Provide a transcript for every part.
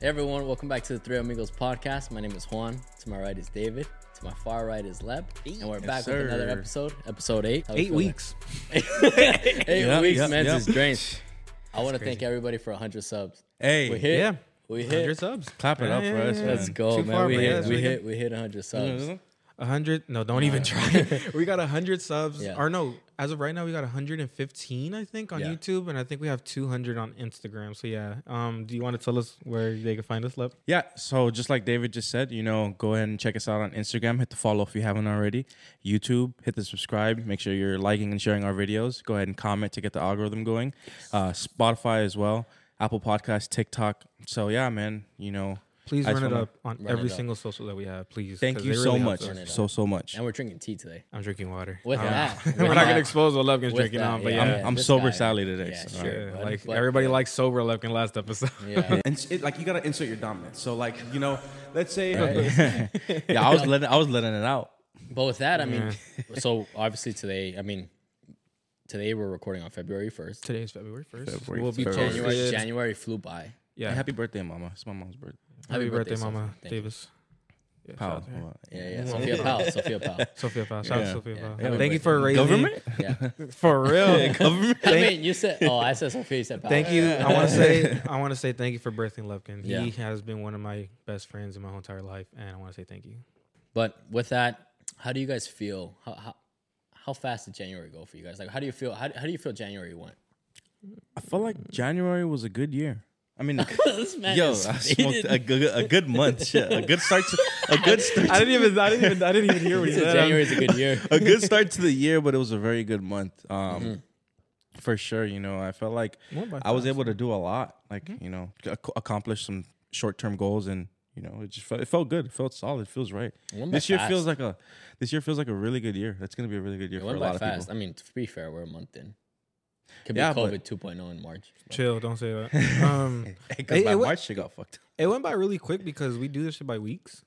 Hey everyone, welcome back to the Three Amigos podcast. My name is Juan. To my right is David. To my far right is Leb. And we're back with another episode, episode eight. How Eight feeling? weeks. eight Yep, weeks, yep, man. yep. It's strange. I want to thank everybody for 100 subs. Hey, We hit. Yeah. We 100 hit. subs. clap it up Yeah, for yeah, us, yeah. man. Let's go, Too man. far, we hit. yeah, we really hit. We hit 100 subs. A hundred. No, don't even try. we got a hundred subs. Yeah. Or no, as of right now, we got 115, I think, on Yeah. YouTube, and I think we have 200 on Instagram. So yeah. Um, do you want to tell us where they can find us, Lep? Yeah, so just like David just said, you know, go ahead and check us out on Instagram. Hit the follow if you haven't already. YouTube, hit the subscribe. Make sure you're liking and sharing our videos. Go ahead and comment to get the algorithm going. Uh, Spotify as well, Apple Podcast, TikTok. So yeah, man, you know, Please I run it up on Run every it up. single social that we have, please. thank 'cause you they so really help much, us. So so much. And we're drinking tea today. I'm drinking water. With Um, that. we're with not that- gonna expose what Lepkin's with drinking that, on, but yeah, yeah. I'm, I'm this sober guy- Sally today. yeah, so, sure. Yeah, buddy, like fuck everybody yeah. likes sober Lepkin last episode. Yeah. and it, like you gotta insert your dominance. So like you know, let's say yeah, I was letting I was letting it out. But with that, I mean, so obviously today, I mean, today we're recording on February 1st. Today's February 1st. February we'll be 1st. January, posted. January flew by. Yeah. Happy birthday, Mama. It's my mom's birthday. Happy, birthday, Sophia. Mama Thank you. Davis. Yeah, Pal. shout out to her. Yeah, yeah. Sophia Powell. Sophia Powell. Sophia Pal. Shout out to Sophia Yeah. Pal. Yeah. Thank you for raising Government? Yeah. For real. Government? I mean, you said, oh, I said Sophia, you said Powell. Thank you. I want to say I want to say thank you for birthing Lepkin. Yeah. He has been one of my best friends in my whole entire life, and I want to say thank you. But with that, how do you guys feel? How, how, how fast did January go for you guys? Like, how do you feel? How, how do you feel January went? I felt like January was a good year. I mean, yo, I smoked a good, a good month. Shit, a good start. To, a good start. I didn't even I didn't even I didn't even hear what he said said. January's a good year. a good start to the year, but it was a very good month. Um, Mm-hmm. for sure. You know, I felt like I was able to do a lot. Like Mm-hmm. you know, ac- accomplish some short term goals, and you know, it just felt, it felt good. It felt solid. It feels right. This year fast. feels like a this year feels like a really good year. That's gonna be a really good year It for a lot by of people. I mean, to be fair, we're a month in. Could Yeah, be but- COVID 2.0 in March. Chill, don't say that. Um, Because It- by it went- March, shit got fucked. it went by really quick because we do this shit by weeks,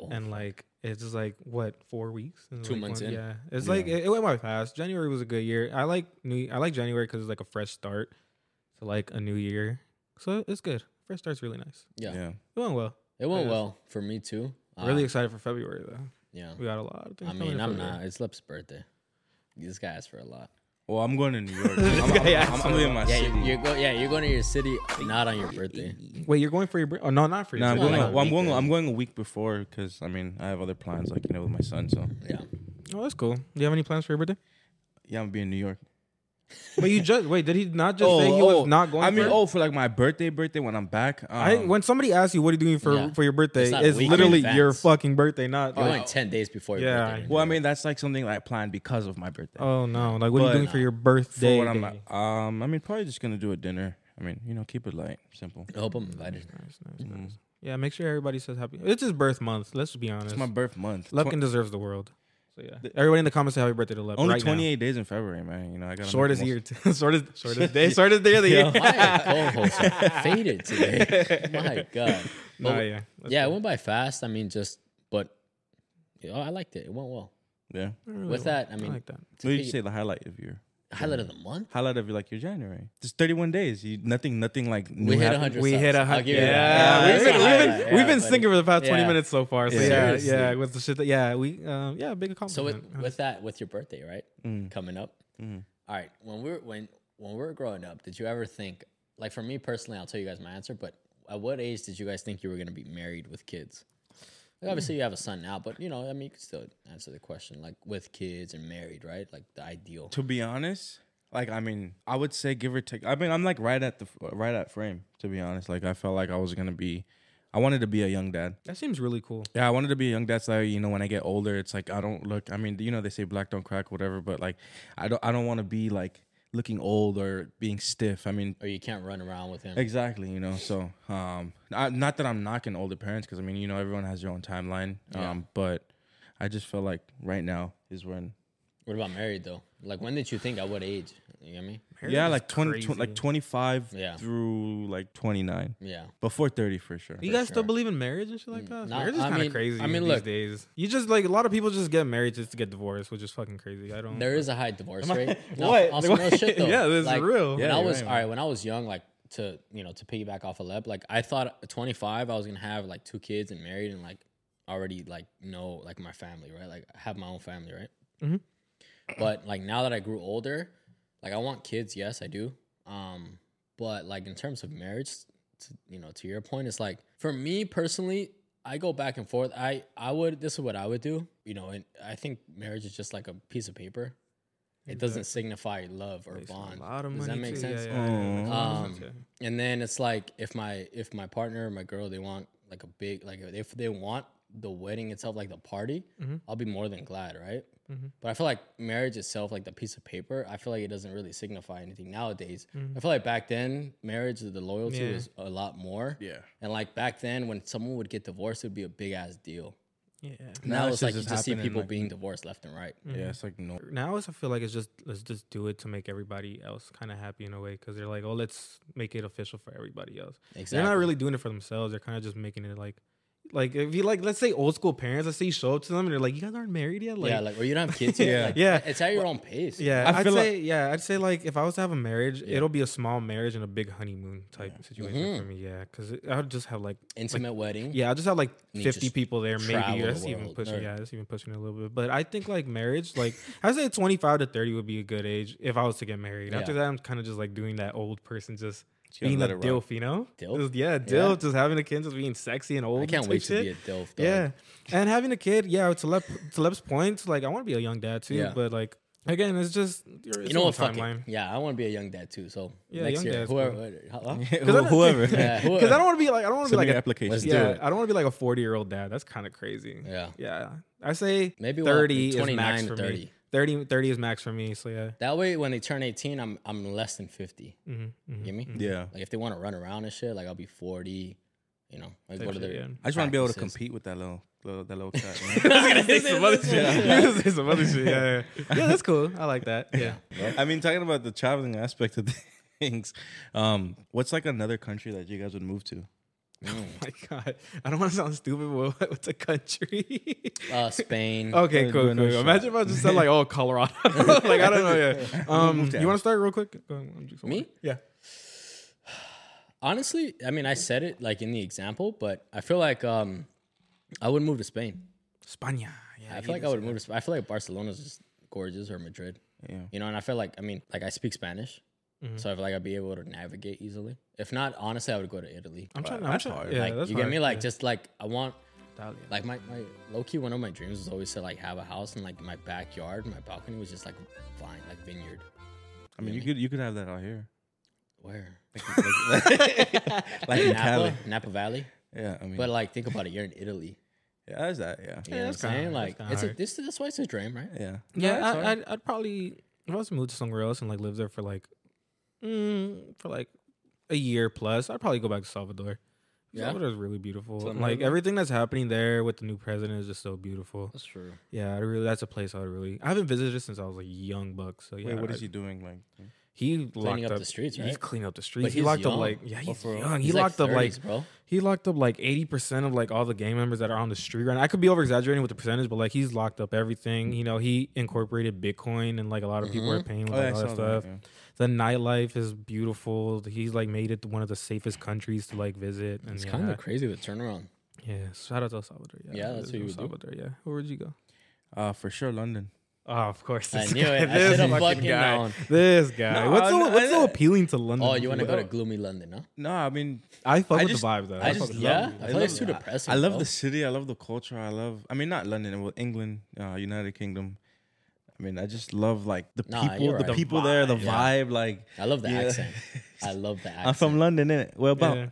Oh, and like it's just like what four weeks, And, Two like, months one- in. Yeah, it's like it, it went by fast. January was a good year. I like new. I like January because it's like a fresh start, so like a new year. So it's good. Fresh start's really nice. yeah. Yeah. It went well. It went well for me too. Uh, Really excited for February though. Yeah. We got a lot of things. I mean, I'm February. not. It's Lip's birthday. This guy asked for a lot. Well, I'm going to New York. I'm, I'm, guy I'm, I'm leaving my Yeah, city. you're, you're go, yeah, you're going to your city, not on your birthday. Wait, you're going for your birthday? Oh no, not for your No, I'm birthday. going. like a well, I'm going. I'm going a week before because I mean I have other plans, like you know, with my son. So Yeah. Oh, that's cool. Do you have any plans for your birthday? yeah, I'm gonna be in New York. But you just wait. Did he not just say he was not going? I mean, for it? oh, for like my birthday, birthday when I'm back. Um, I, when somebody asks you what are you doing for Yeah. for your birthday, It's it's literally advance. your fucking birthday, not. You're like, 10 days before your Yeah. birthday. well, I mean, that's like something that I planned because of my birthday. oh no! Like, what are you But- doing for your for birthday? what I'm, day? um, I mean, probably just gonna do a dinner. I mean, you know, keep it light, simple. I hope I'm invited. Nice, nice, nice. Yeah, make sure everybody says happy. It's his birth month. Let's just be honest. It's my birth month. Lepkin deserves the world. So yeah, everybody in the comments say happy birthday to Lepkin. Only right now. 28 days in February, man. You know, I got Shortest year, too. shortest shortest day, shortest day of the year. My co-hosts faded today. My God. Nah, But- yeah, That's yeah, it went by fast. I mean, just, but you know, I liked it. It went well. Yeah. Really With well. that, I mean, like that. What did you say the highlight of your highlight of the month. highlight of like your January? Just 31 days. You nothing, nothing like new We hit happened? 100 We subs. hit a I'll hundred. give you Yeah, that. we've been we've been Yeah, we've been singing for the past twenty minutes so far. So Yeah. yeah, yeah, with the shit that yeah we um yeah big So accomplishment. with, with that, with your birthday, right, Mm. coming up. Mm. All right, when we were when when we were growing up, did you ever think, like for me personally, I'll tell you guys my answer, but at what age did you guys think you were gonna be married with kids? Like obviously mm. you have a son now, but you know, I mean, you can still answer the question like with kids and married, right? Like the ideal. To be honest, like I mean, I would say give or take. I mean, I'm like right at the right at frame. To be honest, like I felt like I was gonna be. I wanted to be a young dad. that seems really cool. Yeah, I wanted to be a young dad. So you know, when I get older, it's like I don't look. I mean, you know, they say black don't crack, whatever. But like, I don't. I don't want to be like looking old or being stiff. I mean, Or you can't run around with him. exactly. You know, so um, I, not that I'm knocking older parents because I mean, you know, everyone has their own timeline. Yeah. Um, but I just feel like right now is when. What about married though? Like when did you think at what age? You get me? yeah, like 20, tw- like 25 Yeah. through like 29. Yeah. Before 30 for sure. You guys sure. still believe in marriage and shit like that? Nah, marriage is kind of crazy. I mean, these look. days you just like a lot of people just get married just to get divorced, which is fucking crazy. I don't. There is a high divorce rate. What? On some real shit though. Yeah, this is real. When Yeah, I was right, all right, when I was young, like to you know to piggyback off of Leb, like I thought at 25 I was gonna have like two kids and married and like already like know like my family, right? Like have my own family, right? Mhm. But like now that I grew older, like I want kids, yes, I do. Um, but like in terms of marriage, to, you know, to your point, it's like for me personally, I go back and forth. I I would this is what I would do, you know, and I think marriage is just like a piece of paper. It doesn't signify love or Based bond. A lot of Does that make too. sense? Yeah, yeah, yeah, yeah. That makes Um. And then it's like if my if my partner my girl they want like a big like if they want the wedding itself like the party, Mhm. I'll be more than glad, right? Mhm. But I feel like marriage itself, like the piece of paper, I feel like it doesn't really signify anything nowadays. Mhm. I feel like back then, marriage, the loyalty Yeah. was a lot more. Yeah. And like back then, when someone would get divorced, it'd be a big ass deal. Yeah. Now, Now it's it's like you just just see people like- being divorced left and right. Yeah, it's like no. Now it's, I feel like it's just let's just do it to make everybody else kind of happy in a way because they're like, oh, let's make it official for everybody else. Exactly. They're not really doing it for themselves. They're kind of just making it like, like if you like, let's say old school parents, let's say you show up to them and they're like, you guys aren't married yet. Like, yeah, like or you don't have kids yet. Yeah. Like, Yeah. It's at your own pace. yeah, I I'd feel say yeah, I'd say like if I was to have a marriage, Yeah. it'll be a small marriage and a big honeymoon type situation Mhm. for me. Yeah, because I would just have like Intimate wedding. Yeah, I'll just have like And 50 people there, travel maybe. the That's even pushing. or- Yeah, that's even pushing it a little bit. But I think like marriage, like I'd say 25 to 30 would be a good age if I was to get married. After that, I'm kind of just like doing that old person, just Just gotta being a it dilf, you know? Dilf? Just- yeah, dilf, just having a kid, just being sexy and old. I can't type wait shit. to be a dilf. Dog. Yeah, and having a kid, yeah. To Lep, to Lep's point, like I want to be a young dad too, Yeah. but like again, it's just it's You know on what? Fuck timeline. it. Yeah, I want to be a young dad too. So Yeah, next young year, dad's whoever, huh? Wh- Whoever. Yeah, Because I don't want to be like I don't want to be like your a, application. Let's do yeah, it. I don't want to be like a 40 year old dad. That's kind of crazy. yeah, Yeah, I say maybe what, 30 is 29 max for 30. me. 30, 30 is max for me. So yeah. That way, when they turn 18, I'm I'm less than 50. Mm-hmm, You get me? Yeah. Like if they want to run around and shit, like I'll be 40. You know, like Type go to their. yeah. I just want to be able to compete with that little, little that little cat. man. I was gonna say some other shit. I say some other shit. Yeah, yeah, yeah. That's cool. I like that. Yeah. I mean, talking about the traveling aspect of things, um, what's like another country that you guys would move to? Oh my god, I don't want to sound stupid, but what's a country? Uh, Spain. okay, cool, cool. no shot. Imagine if I just said like, oh, Colorado. like I don't know. Yeah. Um, you want to start real quick? Go on, I'm just- Me? Yeah. Honestly, I mean, I said it like in the example, but I feel like um, I would move to Spain. España. Yeah. I feel like I would move to. Sp- I feel like Barcelona's just gorgeous or Madrid. Yeah. You know, and I feel like I mean, like I speak Spanish, Mhm. so I feel like I'd be able to navigate easily. If not, honestly, I would go to Italy. I'm trying. Wow, I'm that's trying. hard. Yeah, like that's you get hard, me? Like yeah. just like I want Italian. like my, my low key one of my dreams was always to like have a house and like my backyard, my balcony was just like fine, like vineyard. I mean, Yeah, you could you could have that out here, Where? like in Napa, Cali. Napa Valley. Yeah, I mean, But like think about it, you're in Italy. yeah, there's that. Yeah, You know what I'm saying? hard, Like that's kinda it's a, hard. this that's why it's a dream, right? yeah. Yeah, that's I, I'd, I'd probably if I was to move to somewhere else and like live there for like, mm, for like a year plus, I'd probably go back to Salvador. Yeah? Salvador's really beautiful. Something like like that? everything that's happening there with the new president is just so beautiful. That's true. Yeah, I really that's a place I would really. I haven't visited since I was like young buck. So yeah, Wait, what I- is he doing? Like, He Cleaning locked up the streets, He's right? cleaning up the streets. he he's locked up like yeah, he's for real? young. He's he locked up like bro. he locked up like eighty percent of like all the gang members that are on the street right now. I could be over exaggerating with the percentage, but like he's locked up everything. You know, he incorporated Bitcoin and like a lot of people are Mhm. paying with oh, yeah, like, all that stuff. that. yeah. The nightlife is beautiful. He's like made it one of the safest countries to like visit. And It's yeah, kind of crazy the turnaround. yeah. Shout out to El Salvador. Yeah, Yeah, I that's visited what you El would do. Yeah, where would you go? Uh, for sure, London. Oh, of course. I this knew guy- it. I this should have fucking fucking guy. known. This guy. No, what's so, no, what's so appealing to London? Oh, you want to to go to gloomy London, huh? No, I mean, I fuck I with just- the vibe though. I fuck just with the yeah. I I feel like it's love too depressing. I love bro. the city. I love the culture. I love. I mean, not London and well, England, uh, United Kingdom. I mean, I just love like the Nah, people, you're the right. people there, the vibe, yeah. vibe. Like I love the Yeah. accent. I love the accent. I'm from London, innit? Well, about Yeah.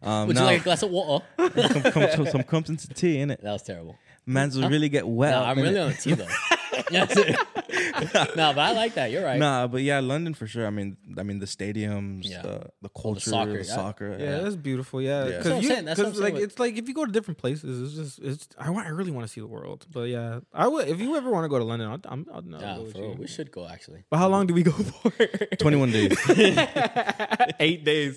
um, Would now, you like a glass of water? some, come, some crumpets and tea, innit? That was terrible. Mans will really get wet. No, I'm innit? really on the tea though. Yes. no, but I like that. You're right. Nah, but yeah, London for sure. I mean, I mean the stadiums, Yeah. the the All the culture, soccer, the yeah. soccer. Yeah, that's beautiful. Yeah, Yeah. because That's what I'm saying, that's what I'm saying like with- it's like if you go to different places, it's just it's. I want. I really want to see the world. But yeah, I would. If you ever want to go to London, I'll, I'm. I'll, no, Yeah, go with for real. you. We should go actually. But how long do we go for? 21 days. Eight days.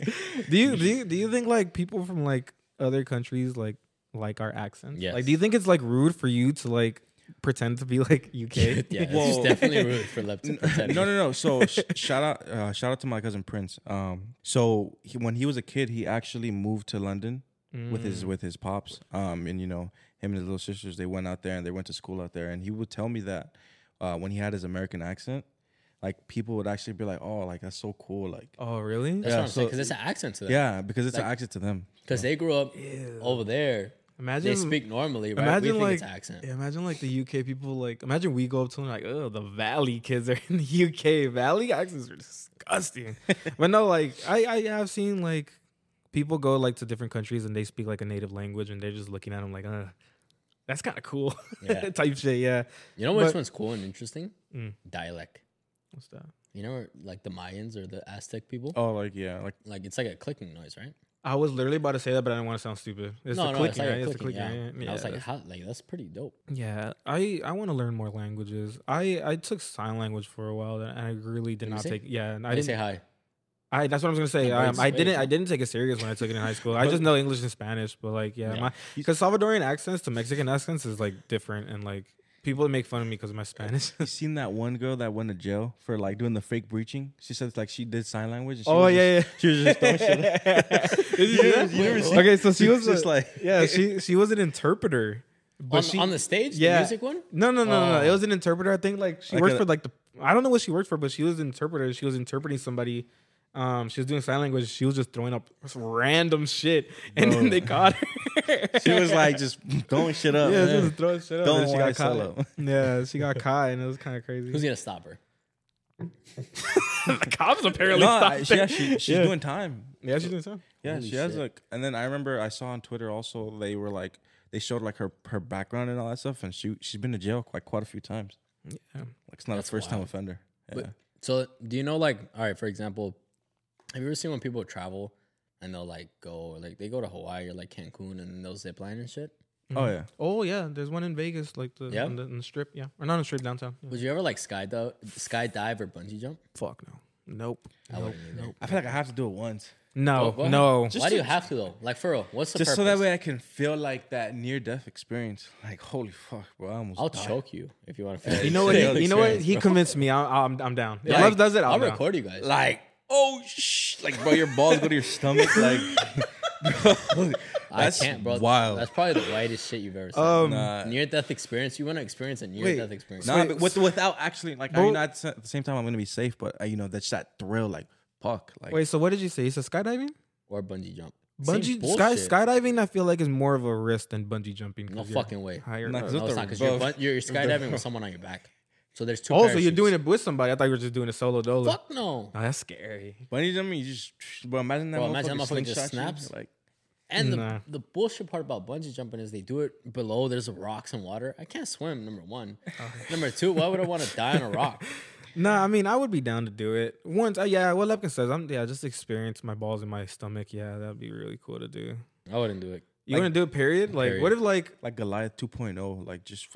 Do you do you do you think like people from like other countries like like our accents? Yes. Like, do you think it's like rude for you to like pretend to be like UK? yeah, it's Whoa. definitely rude for Lep to no, pretend. no, no. no. So sh- shout out, uh, shout out to my cousin Prince. Um, so he, when he was a kid, he actually moved to London with his with his pops. Um, and you know, him and his little sisters, they went out there and they went to school out there. And he would tell me that uh, when he had his American accent, like people would actually be like, "Oh, like that's so cool!" Like, Oh, really? That's Yeah, what I'm saying so- because it's an accent to them. yeah, because it's Like- an accent to them. because they grew up over there. Imagine They speak normally, right? Imagine we think like it's accent. Yeah, imagine like the UK people like imagine we go up to them like, oh, the Valley kids are in the UK. Valley accents are disgusting. but no, like I I have seen like people go like to different countries and they speak like a native language and they're just looking at them like, uh, that's kind of cool. Yeah. Type shit. Yeah. You know which But- one's cool and interesting? Mm. Dialect. What's that? You know, like the Mayans or the Aztec people. Oh, like yeah, like Like it's like a clicking noise, right? I was literally about to say that, but I didn't want to sound stupid. It's no, the no, clicking, it's like right? a It's the clicking. clicking, yeah. right? And I was like, how, like that's pretty dope. Yeah, I I want to learn more languages. I I took sign language for a while and I really did me not take. Yeah, and I I didn't say hi. I that's what I was gonna say. Yeah, Um, I didn't I didn't take it serious when I took it in high school. I just know English and Spanish, but like yeah, Yeah. my because Salvadorian accents to Mexican accents is like different and like people make fun of me because of my Spanish. you seen that one girl that went to jail for like doing the fake breaching? She said like she did sign language. And she oh was yeah, just- she was just throwing shit. yeah. Did you see that? You never seen- Okay, so she was just a- like yeah, she she was an interpreter. But On, she, on the stage, yeah. the music one. No, no, no, no, no. It Oh. was an interpreter. I think like she Like worked a- for like the I don't know what she worked for, but she was an interpreter. She was interpreting somebody. Um, she was doing sign language. She was just throwing up random shit, and then they caught her. She was like just throwing shit up. yeah, she man. was throwing shit up. Don't and she lie, got caught. solo. Yeah, she got caught, and it was kind of crazy. Who's gonna stop her? the cops apparently No, stopped I- she, yeah, she, she's Yeah. doing time. Yeah, she's doing time. Yeah, Holy she has like, and then I remember I saw on Twitter also they were like they showed like her her background and all that stuff, and she she's been to jail quite quite a few times. Yeah. Like it's not That's a first time offender. Yeah. But so, do you know, like, all right, for example, have you ever seen when people travel and they'll like go, like, they go to Hawaii or like Cancun and they'll zip line and shit? oh mm. yeah, Oh yeah, there's one in Vegas, like the Yeah? on the, on the strip. Yeah, or not in the strip downtown. Yeah. Would you ever like skydive, skydive or bungee jump? Fuck no. Nope. I wouldn't either. I feel like I have to do it once, No, oh, Well, no. Why Just do you have to though? Like for real, what's the just purpose? so that way I can feel like that near death experience. Like holy fuck, bro, I almost I'll died. choke you if you want to. You know what? You know what? He convinced me. I, I'm I'm down. If Yeah, Lev does it, I'll I'm record you guys. Like oh shh, like bro, your balls go to your stomach. Like bro, I can't, bro. Wild. That's probably the whitest shit you've ever seen. Um, Nah. near death experience. You want to experience a near Wait, death experience? Nah, but with, without actually like, Bro- I mean, at the same time, I'm gonna be safe, but uh, you know, that's that thrill, like, fuck, like, Wait, so what did you say? You said skydiving? Or bungee jump? Bungee sky, skydiving, I feel like is more of a risk than bungee jumping. 'cause No you're fucking way. Higher Nah, No, it's not because you're, bro. bun- you're, you're skydiving with someone on your back. So there's two. Oh, so you're parachutes. doing it with somebody? I thought you were just doing it solo dolo. Fuck no. Oh, that's scary. bungee jumping, you just, bro, imagine that Bro, imagine that motherfucker motherfucker just slingshot you, snaps. like, And the, Nah. the bullshit part about bungee jumping is they do it below. There's rocks and water. I can't swim. Number one. number two. Why would I want to die on a rock? Nah, I mean, I would be down to do it once. Uh, yeah, what Lepkin says, I'm yeah, just experience my balls in my stomach. Yeah, that'd be really cool to do. I wouldn't do it. You Like- want to do it? Period. Like, Period. what if like? like Goliath 2.0, like, just,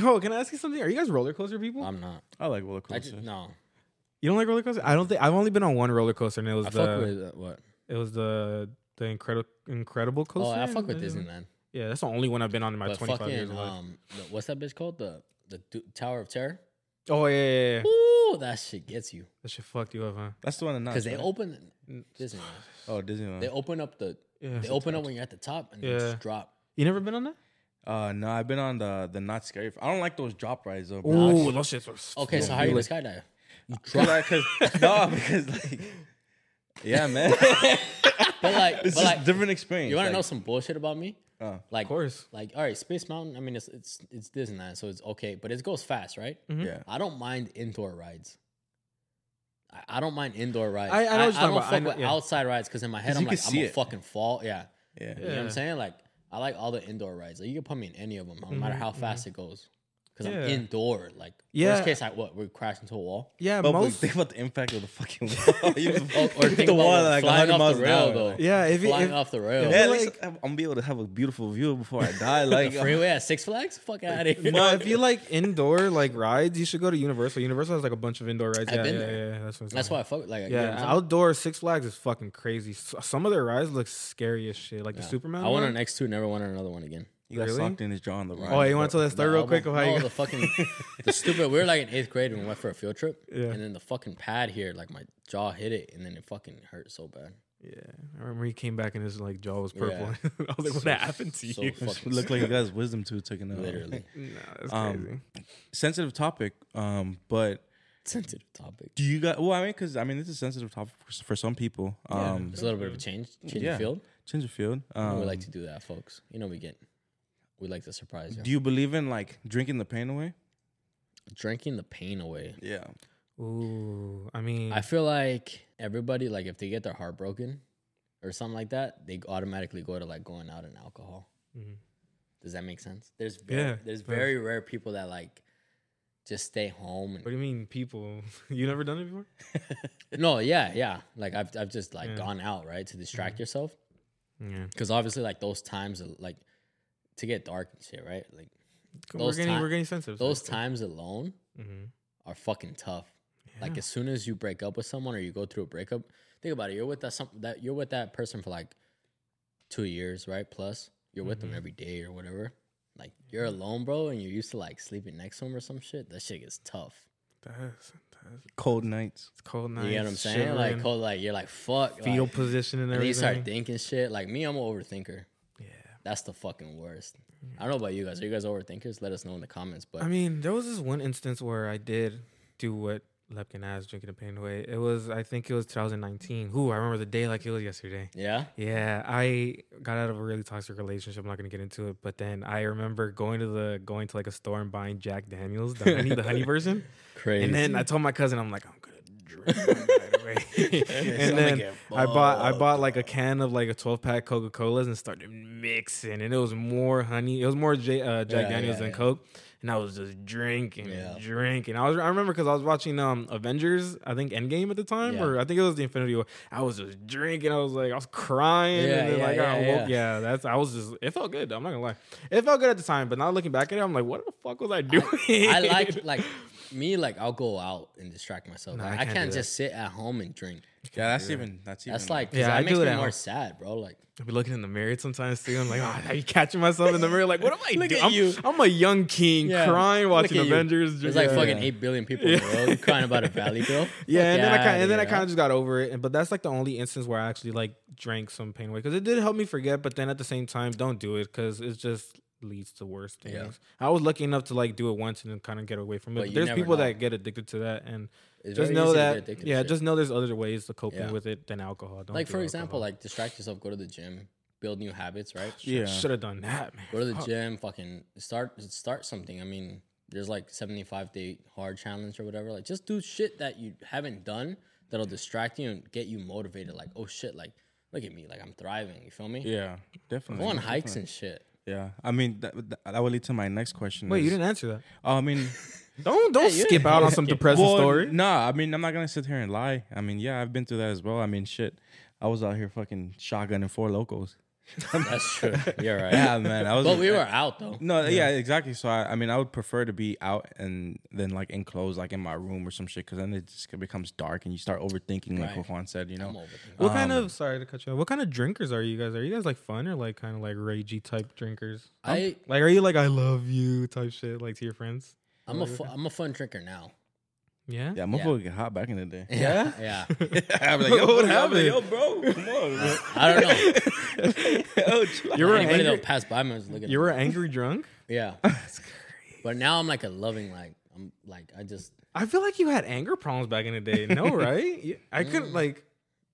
Oh, can I ask you something? Are you guys roller coaster people? I'm not. I like roller I coasters. just no. you don't like roller coasters? I don't think I've only been on one roller coaster, and it was I the fuck with uh, what? it was the the incredible incredible Oh, coaster. I fuck with Yeah. Disneyland. Yeah, that's the only one I've been on in my But 25 years fucking of life. um, the, what's that bitch called? The the Du- Tower of Terror. oh yeah, yeah, yeah. Ooh, that shit gets you That shit fucked you up, huh? That's the one in because they right? open Disneyland. Oh, Disneyland. They open up the. Yeah. They open up when you're at the top and Yeah. yeah. just drop. You never been on that? Uh, no, I've been on the the not scary. I don't like those drop rides though. Bro. Ooh, those shits were. Okay, so how are you gonna skydive? You Cause, I- cause, no, because like, yeah, man, but like, it's but just like, different experience. you want to like, know some bullshit about me? Uh, Like, Of course. like, all right, Space Mountain. I mean, it's it's it's Disneyland, so it's okay, but it goes fast, right? yeah. I don't mind indoor rides. I, I don't mind indoor rides. I- I know what you're talking don't about. I fuck know- with yeah. outside rides because in my head 'Cause I'm you like can I'm see gonna it. fucking fall. Yeah. Yeah. You know what Yeah. I'm saying? Like I like all the indoor rides. Like you can put me in any of them, no mm-hmm, matter how mm-hmm. fast it goes. Because Yeah. I'm indoor. Like Yeah. worst case, I what we crash into a wall. Yeah, But, but most. think about the impact of the fucking wall. Or, or hit think the about wall like like flying off miles the rail though. yeah, if, it, flying if off the rail. Yeah, at like- I'm gonna be able to have a beautiful view before I die. Like, The freeway at Six Flags? Fuck out of here. no, if you like indoor like rides, you should go to Universal. Universal has like a bunch of indoor rides. I've yeah, been yeah, there. yeah, That's what I'm That's why I fuck like you Yeah, what I'm saying? outdoor Six Flags is fucking crazy. Some of their rides look scary as shit, like the Superman. I went one. on X two, never went on another one again. He got Really? socked in his jaw on the ride. Oh, you want to tell that story The real quick of how no, you the fucking the stupid. We were like in eighth grade and we went for a field trip, Yeah. and then the fucking pad here, like my jaw hit it, and then it fucking hurt so bad. Yeah, I remember he came back and his like jaw was Yeah. purple. I was like, "What So- happened to so you?" fucking Looked like you guys' wisdom tooth taken out. literally Nah, that's Um, crazy. Sensitive topic, um, but sensitive topic. do you got? Well, I mean, because I mean, this is a sensitive topic for, for some people. Um, It's a little bit of a change, change Yeah. of field. change of field. Um, we like to do that, folks. You know we get, we like to surprise you. do you believe in like drinking the pain away? Drinking the pain away. Yeah. Ooh, I mean, I feel like everybody, like if they get their heart broken or something like that, they automatically go to like going out and alcohol. Mhm. Does that make sense? There's very, Yeah, there's it very rare people that like just stay home. what do you mean, people? you never done it before? No, yeah, yeah. Like I've I've just like Yeah. gone out right to distract yourself Yeah, because obviously like those times like to get dark and shit, right? Like we're Those getting ti- we're getting sensitive. those times alone Mm-hmm. are fucking tough. Like as soon as you break up with someone or you go through a breakup, think about it. You're with that some that you're with that person for like two years, right? Plus you're with Mm-hmm. them every day or whatever. Like you're alone, bro, and you're used to like sleeping next to them or some shit. That shit gets tough. that's, that's Cold nights. it's cold nights. you get what I'm saying? Like, cold, like you're like fuck. fetal like, position and and then you start thinking shit. Like me, I'm an overthinker. That's the fucking worst. I don't know about you guys. Are you guys overthinkers? Let us know in the comments. But I mean, there was this one instance where I did do what Lepkin has, drinking the pain away. It was, I think it was 2019. Ooh, I remember the day like it was yesterday. yeah, Yeah, I got out of a really toxic relationship. I'm not gonna get into it, but then I remember going to the going to like a store and buying Jack Daniels, the honey, the honey version. crazy. And then I told my cousin, I'm like, I'm gonna drink one right away. and then I bought I bought like a can of like a 12 pack Coca Colas and started mixing, and it was more honey. It was more J, uh, Jack Yeah, Daniels yeah, than yeah. Coke. And I was just drinking, and drinking. I was I remember because I was watching um Avengers, I think Endgame at the time, or I think it was the Infinity War. I was just drinking. I was like, I was crying, Yeah, and then yeah, like I yeah, woke. Yeah, that's I was just. It felt good. I'm not gonna lie. It felt good at the time, but now looking back at it, I'm like, what the fuck was I doing? I like like me. Like I'll go out and distract myself. Nah, Like, I I can't can't, just sit at home and drink. Yeah, that's even that's even. That's like uh, Yeah, that I makes do it me more home. sad, bro. Like I'll be looking in the mirror sometimes too. I'm like, oh, I be catching myself in the mirror. Like, what am I Look doing? at I'm, you. I'm a young king Yeah, crying watching at you. Avengers. there's like yeah. fucking eight billion people in the world. You crying about a valley girl. Yeah, and then I kind outta and then I kind of just got over it. And but that's like the only instance where I actually like drank some pain away because it did help me forget. But then at the same time, don't do it because it's just leads to worse things. Yeah. I was lucky enough to like do it once and then kind of get away from it. But But there's people know. that get addicted to that, and It's just know easy to get that yeah, just know there's other ways to coping Yeah. with it than alcohol. Don't like do for example, like distract yourself, go to the gym, build new habits, right? Yeah. should have done that, man. Go to the Fuck. gym, fucking start start something. I mean, there's like 75 day hard challenge or whatever. Like just do shit that you haven't done that'll distract you and get you motivated. Like, oh shit, like look at me, like I'm thriving. You feel me? Yeah, definitely. Go on hikes definitely. and shit. Yeah, I mean that, that, that would lead to my next question. Wait, is- you didn't answer that. Oh, I mean, Don't don't you skip out on some depressing well, story. Nah, I mean, I'm not gonna sit here and lie. I mean, yeah, I've been through that as well. I mean, shit, I was out here fucking shotgunning Four Lokos. That's true. You're right. Yeah, man, I was. But we were out though. No, yeah. exactly. So I, I mean, I would prefer to be out and then like enclosed, like in my room or some shit, because then it just becomes dark and you start overthinking, like Right. Juan said. You know, I'm overthinking. What kind Um, of sorry to cut you off? What kind of drinkers are you guys? Are you guys like fun or like kind of like ragey type drinkers? I Like, are you like I love you type shit like to your friends? I'm a fu- I'm a fun drinker now. Yeah. yeah, motherfucker get hot back in the day. Yeah? yeah. I'm like, yo, happened? happened? Yo, bro, come on. bro. I don't know. Yo, chill. You were Anybody angry. that'll pass by me was looking. You at were me. angry drunk. Yeah. But now I'm like a loving like I'm like I just I feel like you had anger problems back in the day. No, right? You- I couldn't like.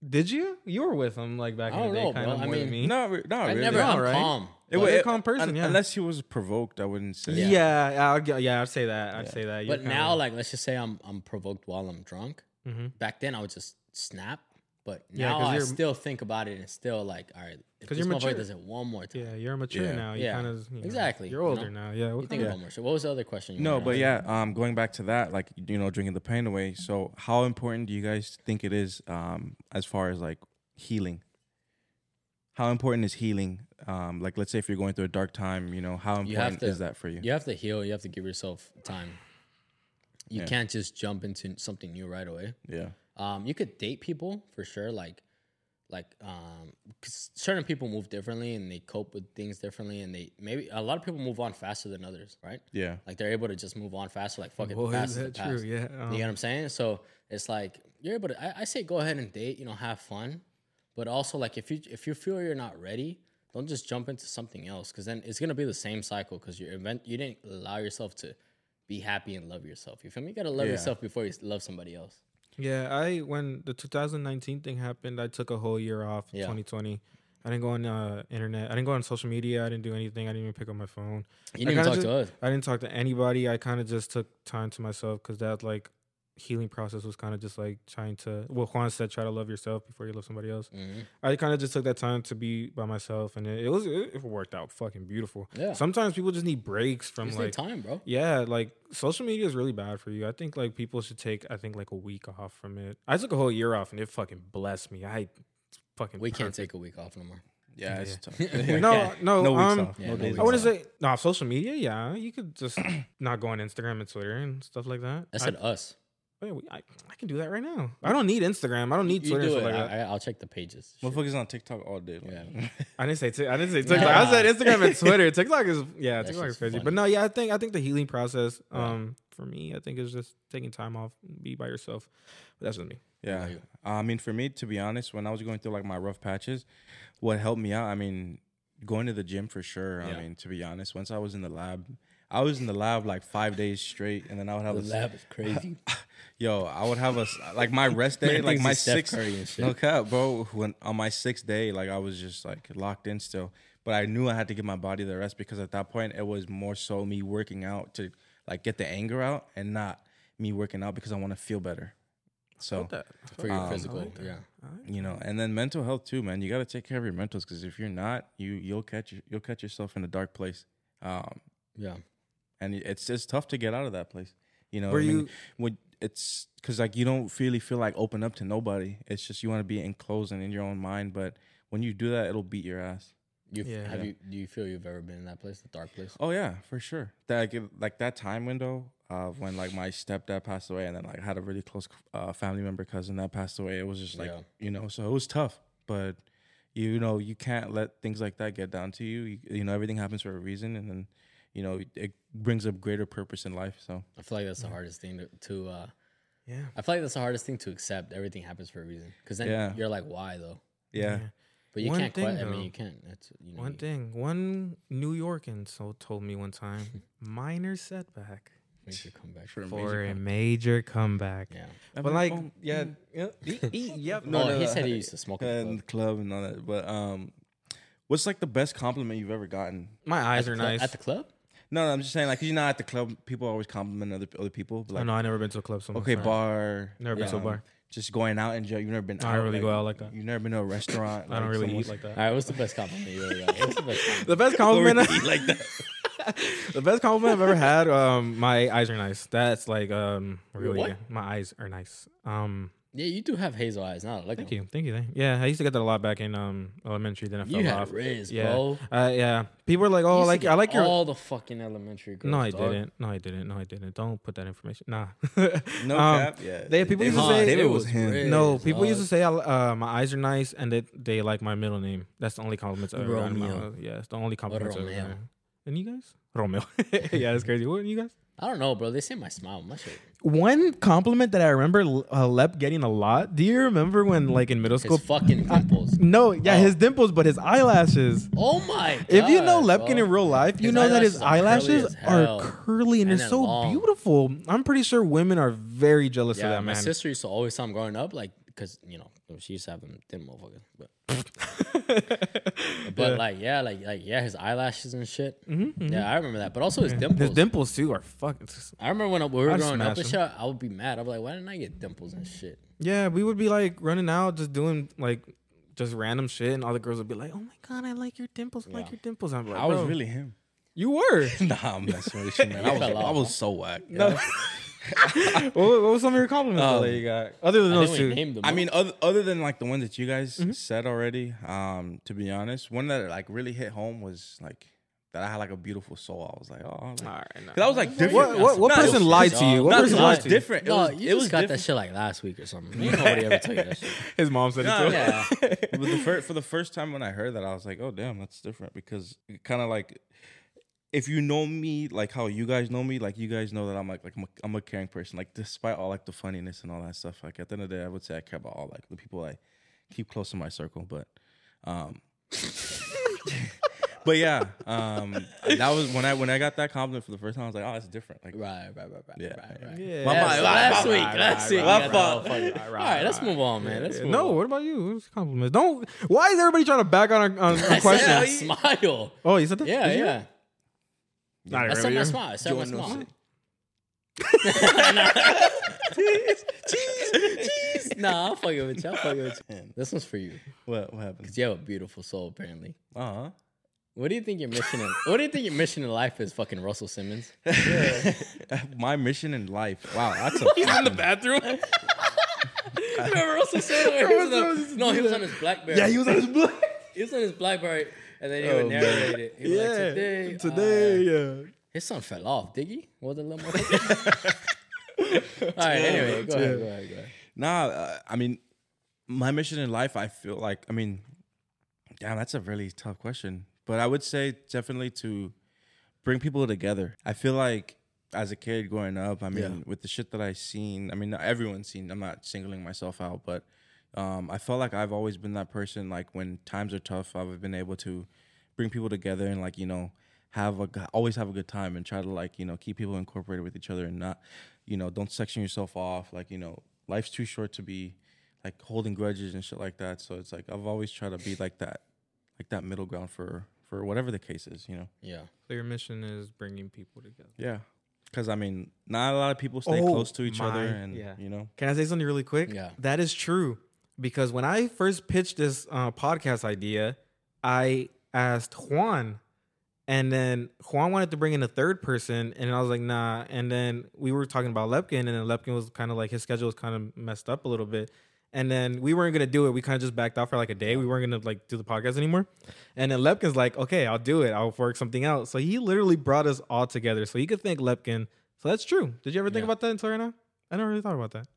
Did you? You were with him like back I in the don't day, know, kind bro. of I more than mean, me. Not, re- not I really. never No, I'm right? calm. It But wa- you're a calm person, un- yeah. Unless he was provoked, I wouldn't say. Yeah, Yeah. yeah, I'll, g- yeah. I'd say that. I'd say that. You're But kinda- now, like, let's just say I'm I'm provoked while I'm drunk. Mhm. Back then, I would just snap. But Yeah, now 'cause I you're- still think about it and still like, all right, if 'Cause this you're motherfucker mature. does it one more time, yeah, you're mature Yeah. now. You Yeah. kind of you know, Exactly, You're you older know? now. Yeah. What you think kind of- about more shit. What was the other question? You No, wanted but to yeah, um, going back to that, like you know, drinking the pain away. So, how important do you guys think it is, um, as far as like healing? How important is healing? Um, like, let's say if you're going through a dark time, you know, how You have important to- is that for you? You have to heal. You have to give yourself time. You Yeah. can't just jump into something new right away. Yeah, Um, you could date people for sure. Like, like um 'cause certain people move differently and they cope with things differently and they maybe a lot of people move on faster than others, right? Yeah. Like they're able to just move on faster. Like fuck it, Boy, the past is is that the past. true? Yeah, you um, know what I'm saying? So it's like you're able to. I, I say go ahead and date. You know, have fun, but also like if you if you feel you're not ready, don't just jump into something else because then it's gonna be the same cycle because you're event you didn't allow yourself to be happy and love yourself. You feel me? You gotta love Yeah. yourself before you love somebody else. Yeah, I when the 2019 thing happened, I took a whole year off. Yeah. 2020. I didn't go on uh, internet. I didn't go on social media. I didn't do anything. I didn't even pick up my phone. You didn't even talk just- to us. I didn't talk to anybody. I kind of just took time to myself because that like healing process was kind of just like trying to. Well, Juan said, try to love yourself before you love somebody else. hmm I kind of just took that time to be by myself, and it, it was it, it worked out fucking beautiful. Yeah. Sometimes people just need breaks from just like time, bro. yeah, like social media is really bad for you. I think like people should take I think like a week off from it. I took a whole year off and it fucking blessed me. I fucking We can't perfect. take a week off no more. Yeah, it's Yeah. tough. No, no, No weeks um, off. Yeah, no no days weeks I want to say no social media. Yeah, you could just not go on Instagram and Twitter and stuff like that. I said us. I, we- I, I can do that right now. I don't need Instagram. I don't need You Twitter. do it. stuff like that. I, I, I'll check the pages. Shit. Motherfuckers on TikTok all day. like- Yeah. I didn't say t- I didn't say TikTok. I said Instagram and Twitter. TikTok is yeah, That TikTok is shit's crazy. funny. But no, yeah, I think I think the healing process, Right. um, for me, I think is just taking time off, be by yourself. But that's just me. Yeah. about? I mean, for me, to be honest, when I was going through like my rough patches, what helped me out, I mean, going to the gym for sure. Yeah. I mean, to be honest, once I was in the lab, I was in the lab like five days straight, and then I would have The a, lab is crazy. yo, I would have a like my rest day, Man like my he's sixth, Curry and shit. no cap, bro. When on my sixth day, like I was just like locked in still, but I knew I had to give my body the rest because at that point it was more so me working out to like get the anger out and not me working out because I want to feel better. So for your Um, physical. Like yeah. you know and then mental health too man you got to take care of your mentals because if you're not you you'll catch you'll catch yourself in a dark place um Yeah. and it's it's tough to get out of that place you know Were I mean, you- when it's because like you don't really feel like open up to nobody it's just you want to be enclosed and in your own mind but when you do that it'll beat your ass You Yeah. have Yeah. you do you feel you've ever been in that place, the dark place? oh yeah for sure that like, like that time window of when like my stepdad passed away and then like I had a really close uh, family member cousin that passed away it was just like Yeah. you know so it was tough but you know you can't let things like that get down to you. you you know everything happens for a reason and then you know it brings up greater purpose in life so I feel like that's the hardest thing to, to uh Yeah. I feel like that's the hardest thing to accept. Everything happens for a reason. Because then Yeah. you're like, why though? yeah, But you One can't thing, quite. I mean, you can't. That's you know. One you- thing, one New Yorkan so told me one time, minor setback Make your comeback. For a for major a com- major comeback. Yeah. But like, Um, yeah, yeah, yep. No, he said he used to smoke in the club and all that but um what's like the best compliment you've ever gotten My eyes At are the club- nice. At the club? No, no I'm just saying like 'cause you know at the club people always compliment other other people but I like know I never been to a club so much. okay Sorry. bar Never been to a um, bar. just going out and you've never been I don't really go out like that. you've never been to a restaurant I don't really someone's- eat like that. All right. What's the best compliment you ever got? What's the best compliment? The best compliment, eat like that the best compliment I've ever had. Um, my eyes are nice. That's like um, really, what? my eyes are nice. Um, Yeah, you do have hazel eyes. Not like thank you, thank you, thank you. Yeah, I used to get that a lot back in um elementary. Then I fell You had off. Riz, Yeah. bro. Uh, yeah, people were like, oh, You I like get I like your. all the fucking elementary girls. no, I dog. didn't. No, I didn't. No, I didn't. Don't put that information. Nah. no Um, cap yeah they- people used to Huh, say- David it was him Riz, No, people used to say uh, my eyes are nice and that they like my middle name. That's the only compliments I've ever gotten. Romeo. Yeah, it's the only compliments I've ever Romeo. And you guys? Romeo. yeah, that's crazy. What you guys? I don't know, bro. They say my smile, my shit. One compliment that I remember uh, Lep getting a lot. Do you remember when, like, in middle school? His fucking dimples. no, yeah, Oh. his dimples, but his eyelashes. Oh my god. If you know bro. Lepkin in real life, you His know that his eyelashes curly are curly and, And they're so long. beautiful. I'm pretty sure women are very jealous yeah, of that man. my man. sister used to always tell him growing up, like, because you know she used to have them thin motherfuckers, but but like yeah, like like yeah, his eyelashes and shit. Mm-hmm, mm-hmm. Yeah, I remember that. But also his dimples. his dimples too are fucking. I remember when we were I'd growing up smash and shit, I would be mad. I'd be like, why didn't I get dimples and shit? Yeah, we would be like running out, just doing like just random shit, and all the girls would be like, "Oh my god, I like your dimples, I like your dimples." I'm like, I was really him you were." nah I'm messing with you man I was, fell I was so whack no. what, what was some of your compliments Um, that you got other than I those two? them. I mean, other, other than like the ones that you guys Mm-hmm. said already, um, to be honest, one that like really hit home was like that I had like a beautiful soul. I was like, oh, I like, All right, nah. 'Cause I was like different. What what, what Nah, person was- lied to you? What Nah, person lied was to you? different. It was, you it was got that shit like last week or something. Ain't nobody ever tell you that shit. His mom said Nah, it to him. Yeah. but the fir- for the first time when I heard that, I was like, "Oh, damn, that's different." Because kind of like, if you know me, like how you guys know me, like you guys know that I'm like, like I'm a, I'm a caring person. Like despite all like the funniness and all that stuff, like at the end of the day, I would say I care about all like the people I keep close to my circle. But, um, but yeah, um, that was when I when I got that compliment for the first time. I was like, "Oh, that's different." Like, Right, right, right, right, Yeah, right, right. Yeah. My Last, last my week, bad, last week. right, you got the right, right, All right, let's move on, man. Let's move No, on. what about you? What's compliments? Don't. Why is everybody trying to back on a, on I a said question? smile. Oh, you said that? Yeah, Did you? yeah. Not I really. said my smile. I said my Join us. smile. Nah, I'm fucking with you. I'm fucking with you. This one's for you. what what happened? Cause you have a beautiful soul, apparently. Uh huh. What do you think your mission in What do you think your mission in life is? Fucking Russell Simmons. My mission in life. Wow, that's a. He's in the bathroom. Remember Russell Simmons? He was on no, he was on his BlackBerry. yeah, he was on his blood. He was on his BlackBerry, and then he Oh, would man. narrate it. He Yeah, like, today, today, uh, yeah. his son fell off. Diggy, was it little motherfucker? All right. Anyway, go ahead. Go ahead. Go ahead. Nah, uh, I mean, my mission in life, I feel like, I mean, damn, that's a really tough question. But I would say definitely to bring people together. I feel like as a kid growing up, I mean, Yeah. with the shit that I seen, I mean, not everyone's seen, I'm not singling myself out, but um, I felt like I've always been that person, like when times are tough, I've been able to bring people together and like, you know, have a, g- always have a good time and try to like, you know, keep people incorporated with each other and not, you know, don't section yourself off. Like, you know, life's too short to be like holding grudges and shit like that. So it's like, I've always tried to be like that, like that middle ground for, for whatever the case is, you know? Yeah. So your mission is bringing people together. Yeah. Cause I mean, not a lot of people stay Oh, close to each other and, yeah. you know, Can I say something really quick? Yeah. That is true. Because when I first pitched this uh, podcast idea, I asked Juan, and then Juan wanted to bring in a third person, and I was like, nah. And then we were talking about Lepkin, and then Lepkin was kind of like his schedule was kind of messed up a little bit. And then we weren't gonna do it. We kind of just backed off for like a day. We weren't gonna like do the podcast anymore. And then Lepkin's like, okay, I'll do it. I'll work something out. So he literally brought us all together. So you could thank Lepkin. So that's true. Did you ever think Yeah. about that until right now? I never really thought about that.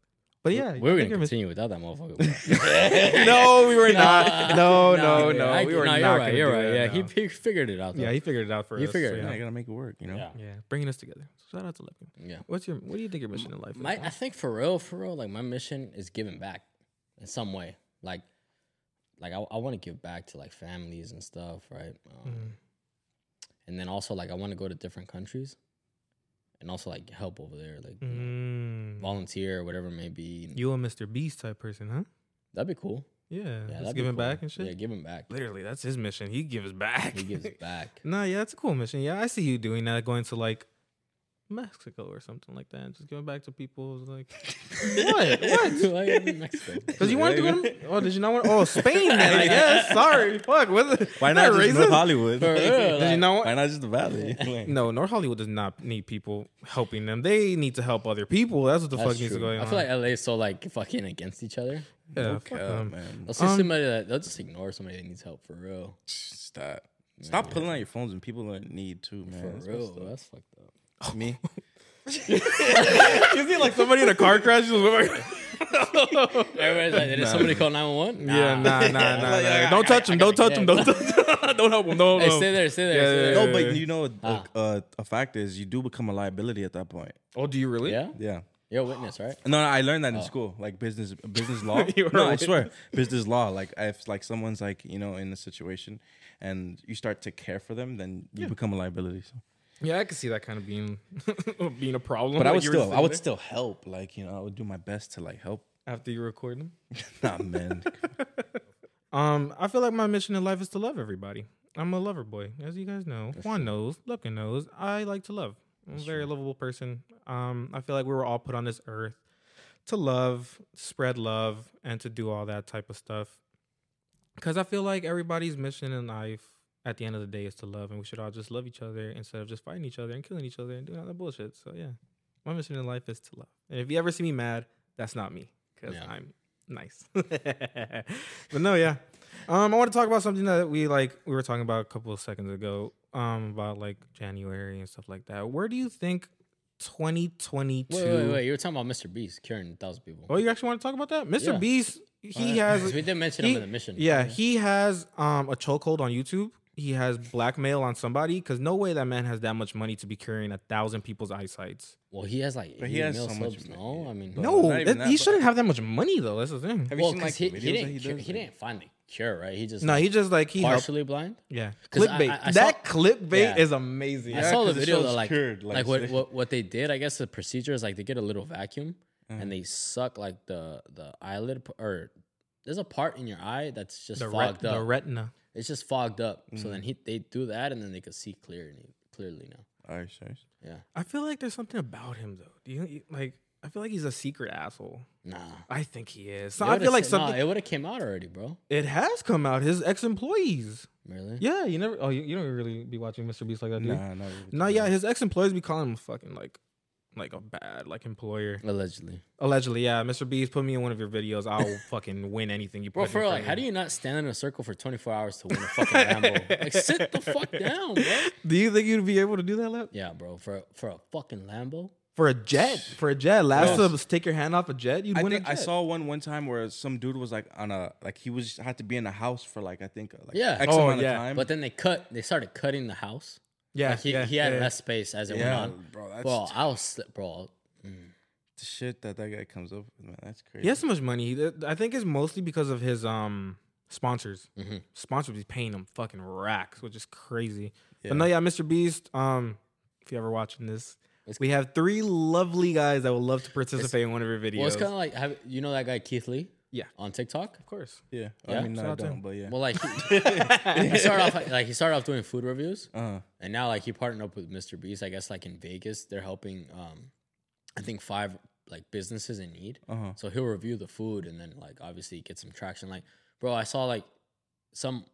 But yeah, we were gonna think you're mis- continue without that motherfucker. no, we were not. No, no, no. I- we were no, not. You're right. You're right. that, Yeah, no. he, he figured it out. Though. yeah, he figured it out for He us. figured so it yeah, yeah. you gotta make it work, you know? Yeah. yeah, bringing us together. Shout out to Lepkin. Yeah. What's your? What do you think your mission in life is? I think for real, for real, like my mission is giving back in some way. Like, like I, I want to give back to like families and stuff, right? Um, Mhm. And then also like I want to go to different countries, and also like help over there, like you know, Mm. volunteer or whatever it may be. You a Mr. Beast type person, huh? That'd be cool. Yeah, Yeah, just giving cool. back and shit. Yeah, giving back. Literally, that's his mission. He gives back. He gives back. nah, yeah, that's a cool mission. Yeah, I see you doing that, going to like Mexico or something like that, and just giving back to people. Like, what? What? Why you in Because you wanted to go to, oh, did you not want, oh, Spain then, I guess. Sorry. Fuck. Was it, Why not that just North? Hollywood? For real, Did you like- not want, Why not just the valley? Like, No, North Hollywood does not need people helping them. They need to help other people. That's what the That's fuck needs to go on. I feel like LA is so like fucking against each other. yeah, no fuck cap, them. man. They'll see Um, somebody that they'll just ignore somebody that needs help for real. Stop. Stop pulling out your phones when people are in need too, man. For That's real, messed that's fucked up. Me? you see like somebody in a car crash. Just Everybody's like, did somebody call nine one one? Yeah, nah, nah, nah, Like, nah. I- Don't touch him. Don't touch him. Don't touch Don't help him. Don't Hey, help stay there, stay there, Yeah, stay yeah, there. No, but you know, Ah. a, a, a fact is you do become a liability at that point. Oh, do you really? Yeah, Yeah. you're a witness, right? No, no, I learned that in school, like business business law. No, I swear, business law. Like if like someone's like you know in a situation, and you start to care for them, then you become a liability. So. Yeah, I could see that kind of being being a problem. But I would still, I would still help. Like you know, I would do my best to like help. after you record them. Nah, man. Um, I feel like my mission in life is to love everybody. I'm a lover boy, as you guys know. Juan knows, Lepkin knows. I like to love. I'm a very lovable person. Um, I feel like we were all put on this earth to love, spread love, and to do all that type of stuff. Because I feel like everybody's mission in life at the end of the day is to love, and we should all just love each other instead of just fighting each other and killing each other and doing all that bullshit. So yeah, my mission in life is to love. And if you ever see me mad, that's not me because Yeah. I'm nice. but no, yeah. Um, I want to talk about something that we like. We were talking about a couple of seconds ago. Um, about like January and stuff like that. Where do you think 2022? Wait, wait, wait. You were talking about Mr. Beast curing a thousand people. Oh, you actually want to talk about that? Mr. Yeah. Beast, he has. we did mention he- him in the mission. Yeah, he has um a chokehold on YouTube. He has blackmail on somebody because no way that man has that much money to be curing a thousand people's eyesights. Well, he has like But he has so much subs. No. I mean, No, that- that, he shouldn't have that much money though. That's the thing. Have you well, seen like he, he videos didn't he cure, does? he Like- didn't find the cure, right? He just No, like, he just like he helped. partially blind. Yeah, 'Cause I- clickbait. I- I that saw- clickbait Yeah. is amazing. I saw the video shows though, like, cured, like, like, what, they- what what they did. I guess the procedure is like they get a little vacuum Uh-huh. and they suck like the the eyelid or there's a part in your eye that's just the, ret- fogged the retina. It's just fogged up. Mm. So then he they do that and then they could see clearly clearly now. Alright, sorry. Yeah, I feel like there's something about him though. Do you like? I feel like he's a secret asshole. nah. I think he is. So I feel like said- nah, something. it would have came out already, bro. it has come out. His ex-employees. Really? Yeah, you never. Oh, you, you don't really be watching Mr. Beast like that, do you? Nah, not really. No, yeah, his ex-employees be calling him fucking like, like a bad like employer. Allegedly, Allegedly, yeah. Mr. Beast, put me in one of your videos. I'll fucking win anything you put. bro. in For real, like, how do you not stand in a circle for 24 hours to win a fucking Lambo? like, sit the fuck down, bro. Do you think you'd be able to do that, Lap? Yeah, bro. For for a fucking Lambo. For a jet, for a jet, last Bro. to take your hand off a jet, you'd I win think a I jet. saw one one time where some dude was like on a like he was had to be in a house for like I think like Yeah. X Oh, amount yeah. of time. But then they cut. They started cutting the house. Yeah, Like he, yeah, he had yeah. less space as it yeah, went on. bro, that's Bro, I was sli- bro. the shit that that guy comes up with, man. That's crazy. He has so much money. I think it's mostly because of his um sponsors. Mhm. Sponsors be paying him fucking racks, which is crazy. Yeah. But no, yeah, Mr. Beast. Um, if you're ever watching this, It's- we have three lovely guys that would love to participate in one of your videos. Well, it's kind of like have, you know that guy Keith Lee. Yeah. On TikTok. of course. Yeah, Yeah? I mean, no, Shout I out to him. don't, but yeah. Well, like he, he started off like he started off doing food reviews, uh, and now like he partnered up with Mr. Beast. I guess like in Vegas, they're helping. um I think five like businesses in need. uh-huh. So he'll review the food and then like obviously get some traction. Like, bro, I saw like some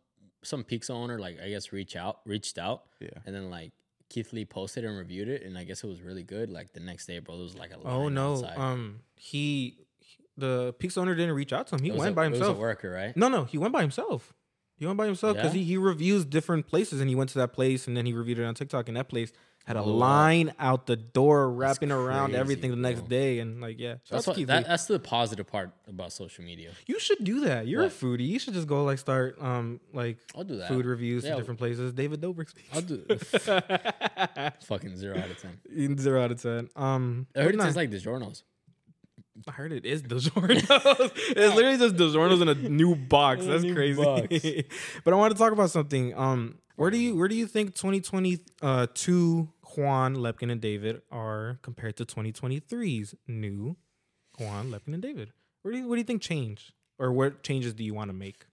some pizza owner like I guess reach out reached out Yeah. and then like Keith Lee posted and reviewed it and I guess it was really good. Like the next day, bro, there was like a Oh no. outside. Um, he, the Peaks owner didn't reach out to him. He went a- by himself. a worker, right? No, no, he went by himself. He went by himself because Yeah? he, he reviews different places and he went to that place and then he reviewed it on TikTok and that place had a Blew line out the door wrapping around everything the next bro. day and like yeah. Shout That's what, that, that's the positive part about social media. You should do that. You're What? a foodie. You should just go like start um like I'll do that. food reviews Yeah. to different places. David Dobrik I'll speaks. do fucking zero out of ten. Zero out of ten. Um, I heard but it nah, tastes like DiGiorno's. I heard it is DiGiorno's. it's literally just DiGiorno's in a new box. That's new crazy. box. but I want to talk about something. Um, where do you where do you think 2022 Juan Lepkin and David are compared to 2023's new Juan Lepkin and David? Where do you, what do you think changed, or what changes do you want to make?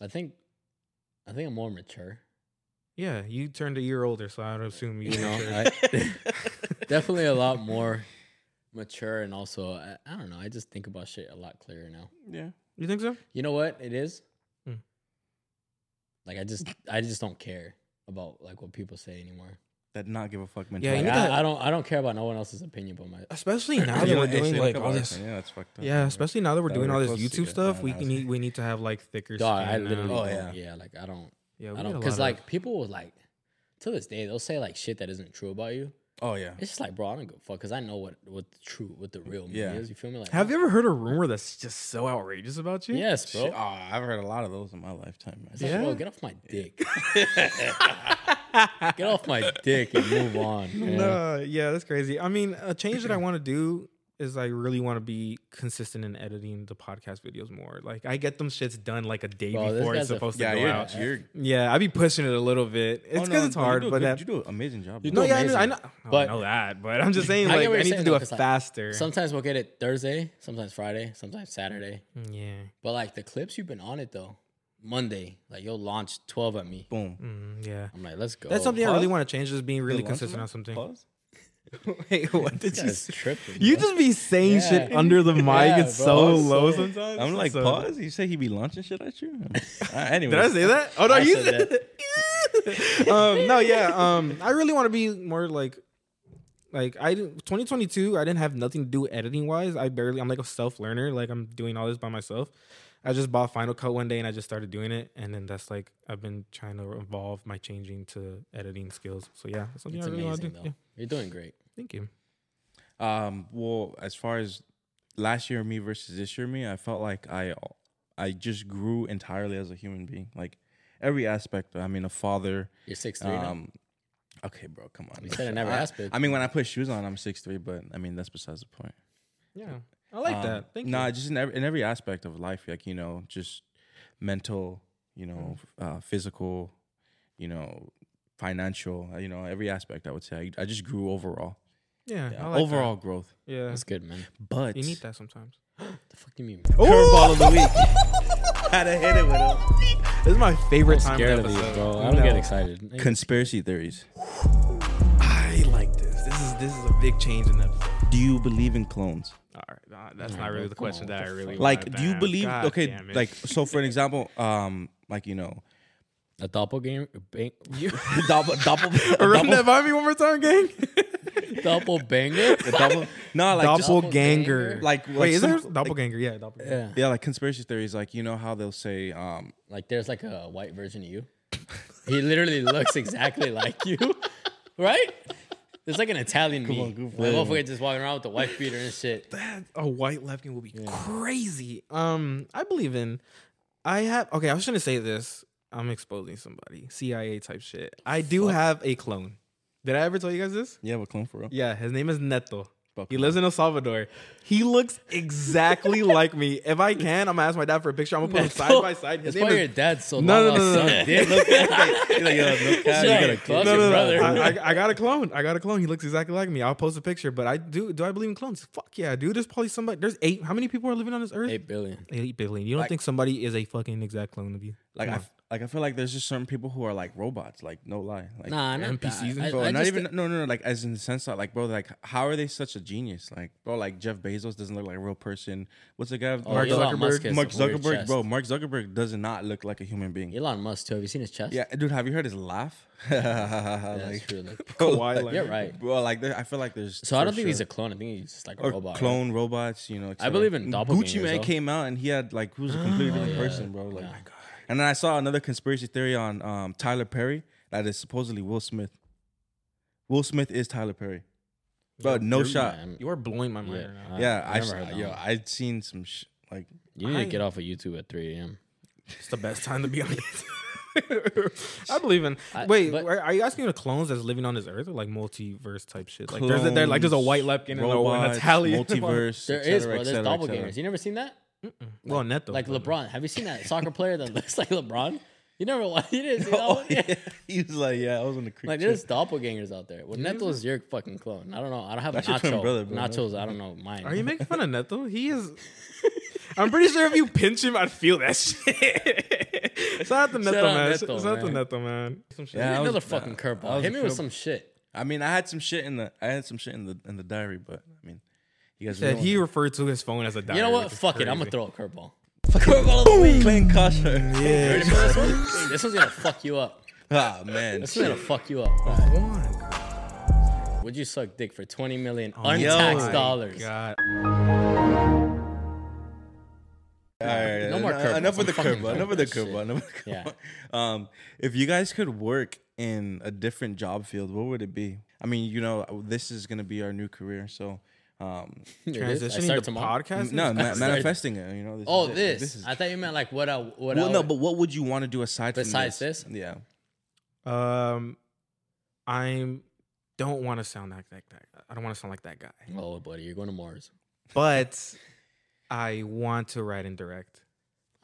I think, I think I'm more mature. Yeah, you turned a year older, so I would assume you, You know. I, definitely a lot more mature, and also I, I don't know. I just think about shit a lot clearer now. Yeah. You think so? You know what it is? Hmm. Like I just, I just don't care about like what people say anymore. That not give a fuck Yeah, mentality. you Like, I, to- I don't, I don't care about no one else's opinion but my. Especially now that we're doing shit, like look all about this. that. Yeah, that's fucked up. Yeah, especially now that we're That doing all this YouTube stuff, we nah, can need we need to have like thicker. Dog, I skin now. literally, Oh, yeah. yeah, like I don't, yeah, we I don't, because lot of- like people will like, to this day they'll say like shit that isn't true about you. Oh yeah. It's just like, bro, I don't give a fuck because I know what what the true, what the real me Yeah. is. You feel me? Like, Have you ever heard a rumor that's just so outrageous about you? Yes, bro. Shit, Oh, I've heard a lot of those in my lifetime, man. It's like, Yeah? bro, get off my dick. get off my dick and move on. man. No, yeah, that's crazy. I mean, a change that I want to do is I really want to be consistent in editing the podcast videos more. Like I get them shits done like a day Bro, before it's guy's a- supposed Yeah, to go you're, out. you're Yeah, I be pushing it a little bit. It's oh, because no, it's hard, but that you do an amazing job. You bro. no, do yeah, I know, I amazing. know, I But- know that, but I'm just saying I like what I need to saying, do it it 'cause, like, faster. Sometimes we'll get it Thursday, sometimes Friday, sometimes Saturday. yeah, But like the clips you've been on it though, Monday, like you'll launch twelve at me. Boom. mm, yeah. I'm like, let's go. That's something I really want to change. Is being really consistent on something. Pause? Wait, what did you? guy's say? tripping. You bro. just be saying shit under the mic. Yeah, it's bro, so I'm low so- sometimes. I'm like, So- pause. You say he be launching shit at you? uh, anyway. Did I say that? Oh no, I you said said that. um, no, yeah. Um, I really want to be more like, like I 2022. I didn't have nothing to do editing wise. I barely. I'm like a self learner. Like I'm doing all this by myself. I just bought Final Cut one day and I just started doing it, and then that's like I've been trying to evolve my changing to editing skills. So yeah, that's something It's I really want to amazing do. Yeah, You're doing great. Thank you. Um, well, as far as last year me versus this year me, I felt like I I just grew entirely as a human being. Like every aspect. I mean, a father. You're six three now. Um, okay, bro, come on. You said in every I- aspect. I mean, when I put shoes on, I'm six three, but I mean that's besides the point. Yeah, I like Um, that. Thank you. nah, you. just in every, in every aspect of life, like you know, just mental, you know, Mm. uh, physical, you know, financial, uh, you know, every aspect. I would say I, I just grew overall. Yeah, Yeah, I like overall growth. Yeah, That's good, man. But you need that sometimes. The fuck do you mean? curveball of the week. Had to hit it with him. This is my favorite I'm time scared of of these, bro. I don't No. get excited. Conspiracy theories. I like this. This is this is a big change in the episode. Do you believe in clones? All right, that's Nah, not really the question that I really? Like, wanted do to you ask. believe? God okay, like so. For an example, um, like you know, A doppelganger, bang, double, double, run double, that by me one more time, gang. Doppelbanger. double. No, like just doppelganger. like like Wait, is some- there like- doppelganger? yeah, doppelganger. Yeah, Yeah, like conspiracy theories, like you know how they'll say, um, like there's like a white version of you. He literally looks exactly like you, right? It's like an Italian me. on, goof Like, on. motherfucker just walking around with the white beater and shit. That a white lefty will be crazy. Um, I believe in. I have okay. I was trying to say this. I'm exposing somebody. CIA type shit. I do have a clone. Did I ever tell you guys this? you have a clone for real. Yeah, his name is Neto. Fuck He lives in El Salvador. He looks exactly like me. If I can, I'm gonna ask my dad for a picture. I'm gonna put him side by side. His That's name why your is dad's so No, long no, no, lost no, son. no. Look at He's like, yo, no cap, you Shut got a up, kid. fuck your brother. I, I, I got a clone. I got a clone. He looks exactly like me. I'll post a picture. But I do. Do I believe in clones? Fuck yeah, dude. There's probably somebody. There's eight. How many people are living on this earth? Eight billion. Eight billion. You don't Like- think somebody is a fucking exact clone of you? Like I, Come f- like I feel like there's just certain people who are like robots. Like no lie. Like, Nah, not NPCs that. and I, Bro, I not even think- no, no, no. Like as in the sense that, like, bro, like, how are they such a genius? Like, bro, like Jeff Bezos doesn't look like a real person. What's the guy? Oh, Mark Elon Zuckerberg. Mark Zuckerberg, bro. Mark Zuckerberg does not look like a human being. Elon Musk too. Have you seen his chest? Yeah, dude, have you heard his laugh? that's like, true. Like, bro, Kawhi like- Leonard. you're right. bro. Like, there, I feel like there's. So I don't think he's a clone. I think he's just like a or robot. right? clone robots, you know. I believe in Gucci doppelgangers, Mane though. came out and he had like who's a completely different person, bro. Like, my God. And then I saw another conspiracy theory on um, Tyler Perry that is supposedly Will Smith. Will Smith is Tyler Perry, bro. No you're- shot. I'm- You are blowing my mind Yeah. right now. I- yeah, I I, never heard that yo, one. I'd seen some sh- like You need I- to get off of YouTube at 3 a.m. It's the best time to be on it. I believe in. I- Wait, but- are are you asking the clones that's living on this earth or like multiverse type shit? Like there's a, there like there's a white Lepkin and a- and a robots, Italian multiverse. There et is, cetera, bro. et There's cetera, et doppelgangers. cetera. You never seen that? Well, Neto. Like but- LeBron. Have you seen that soccer player that looks like LeBron? You never watched. You didn't see that Oh, one? yeah. He was like, yeah, I was in the creek. Like too. there's doppelgangers out there. Well, Neto's your fucking clone. I don't know. I don't have That's your Nacho. brother, bro. Nachos. I don't know mine. Are you making fun of Neto? He is. I'm pretty sure if you pinch him, I'd feel that shit. it's not to Neto, man. Neto, Shout out to man. Neto, man. Some shit. Yeah, I was- Another fucking I curveball. Hit a me with some shit. I mean, I had some shit in the, I had some shit in the in the diary, but I mean, you guys Said he that. referred to his phone as a diary. You know what? which is Fuck it. I'm gonna throw a curveball. Curveball of the week. Clean kosher. Yeah. Ready for this one? This one's gonna fuck you up. Ah man, This one's gonna fuck you up. Come on. Would you suck dick for 20 million Oh untaxed my dollars? God. All right, No more en- curveballs. Enough with the curveball. Enough with with the curveball. Enough with the Yeah. Um, if you guys could work in a different job field, what would it be? I mean, you know, this is gonna be our new career, so um, It is. I Transitioning start to podcast. no, ma- manifesting it. You know. This Oh, is it. this. is. I thought you meant like what I what well, I no, would- but what would you want to do aside Besides from this? Yeah. Um, I'm don't want to sound like that guy. I don't want to sound like that guy. Oh, buddy, you're going to Mars. But I want to write and direct,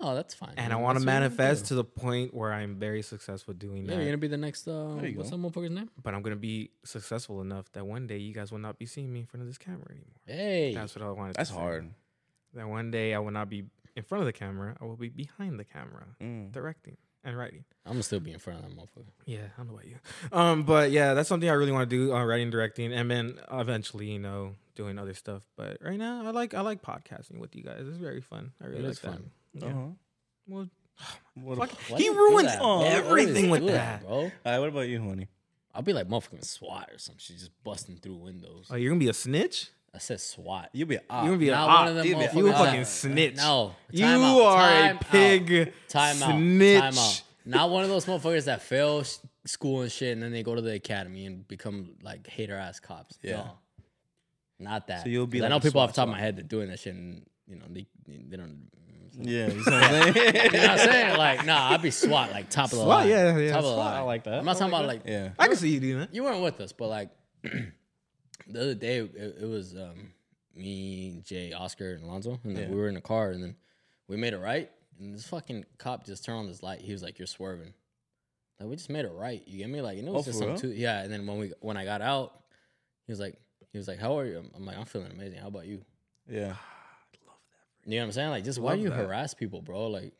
Oh, that's fine. and man. I want to That's what you're gonna manifest do. to the point where I'm very successful doing Yeah, that. you're gonna be the next. Uh, There you what's go. that motherfucker's name? but I'm gonna be successful enough that one day you guys will not be seeing me in front of this camera anymore. Hey, That's what I wanted. That's to say. hard. That one day I will not be in front of the camera. I will be behind the camera, Mm. directing and writing. I'm gonna still be in front of that motherfucker. Yeah, I don't know about you. Um, but yeah, that's something I really want to do, uh, writing, directing, and then eventually, you know, doing other stuff. But right now, I like I like podcasting with you guys. It's very fun. I really It like is that. fun. Yeah. Uh-huh. Well, What, fuck, he ruins that, everything with do that. bro. All right, what about you, honey? I'll be like motherfucking SWAT or something. She's just busting through windows. oh, you're gonna be a snitch? I said SWAT. You'll be a op. You would be a Not op. one of them You motherfuckers you a fucking that- snitch. No, you out, are time a out. pig. Time out. snitch. Time out. Not one of those motherfuckers that fail school and shit, and then they go to the academy and become like hater ass cops. Yeah. No. Not that. So you'll be 'Cause I like know a people off the top of my squad. head that doing that shit, and you know they they don't. Yeah, you see what I'm saying? You know what I'm saying? Like, nah, I'd be SWAT, like top of the SWAT, line. yeah, yeah, top of the SWAT, line. I like that. I'm not talking like about like yeah. I can see you doing that. you weren't with us, but like the other day, it, it was um, me, Jay, Oscar, and Alonzo, and then Yeah. we were in a car, and then we made a right, and this fucking cop just turned on this light. He was like, "You're swerving." Like we just made a right. You get me? Like, you know, Oh, it's just for something real? too. Yeah. And then when we when I got out, he was like, he was like, "How are you?" I'm like, "I'm feeling amazing. How about you?" Yeah. You know what I'm saying? Like, just why do you that. harass people, bro? Like,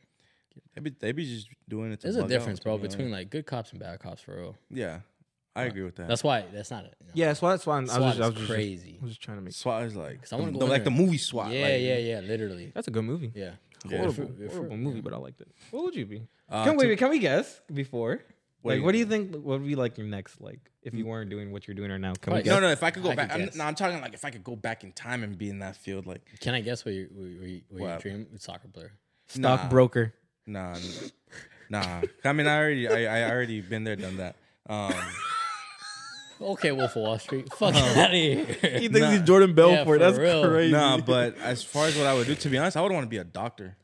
They be, they be just doing it. To there's a bug out, difference, to bro, be honest. between like good cops and bad cops, for real. Yeah, I agree with that. That's why that's not it. You know? Yeah, SWAT. SWAT. I was SWAT just, I was just, crazy. I was just trying to make. SWAT is like I wanna the, go like the movie SWAT. yeah, like, yeah, yeah, literally. That's a good movie. Yeah. Yeah. Horrible, If it- if horrible it- movie, but I liked it. What would you be? Uh, can to- we? Can we guess before? What like, what do you think? What would be like your next? Like, if you weren't doing what you're doing right now, can we Probably guess? No, no. If I could go I back, could I'm, guess. no, I'm talking like if I could go back in time and be in that field, like Can I guess what you what, you- what your What? dream soccer player? Stockbroker. nah, n- nah. I mean, I already, I, I already been there, done that. Um, Okay, Wolf of Wall Street. Fuck out of here. He thinks he's Jordan Belfort. for That's real. crazy. nah, but as far as what I would do, to be honest, I would want to be a doctor.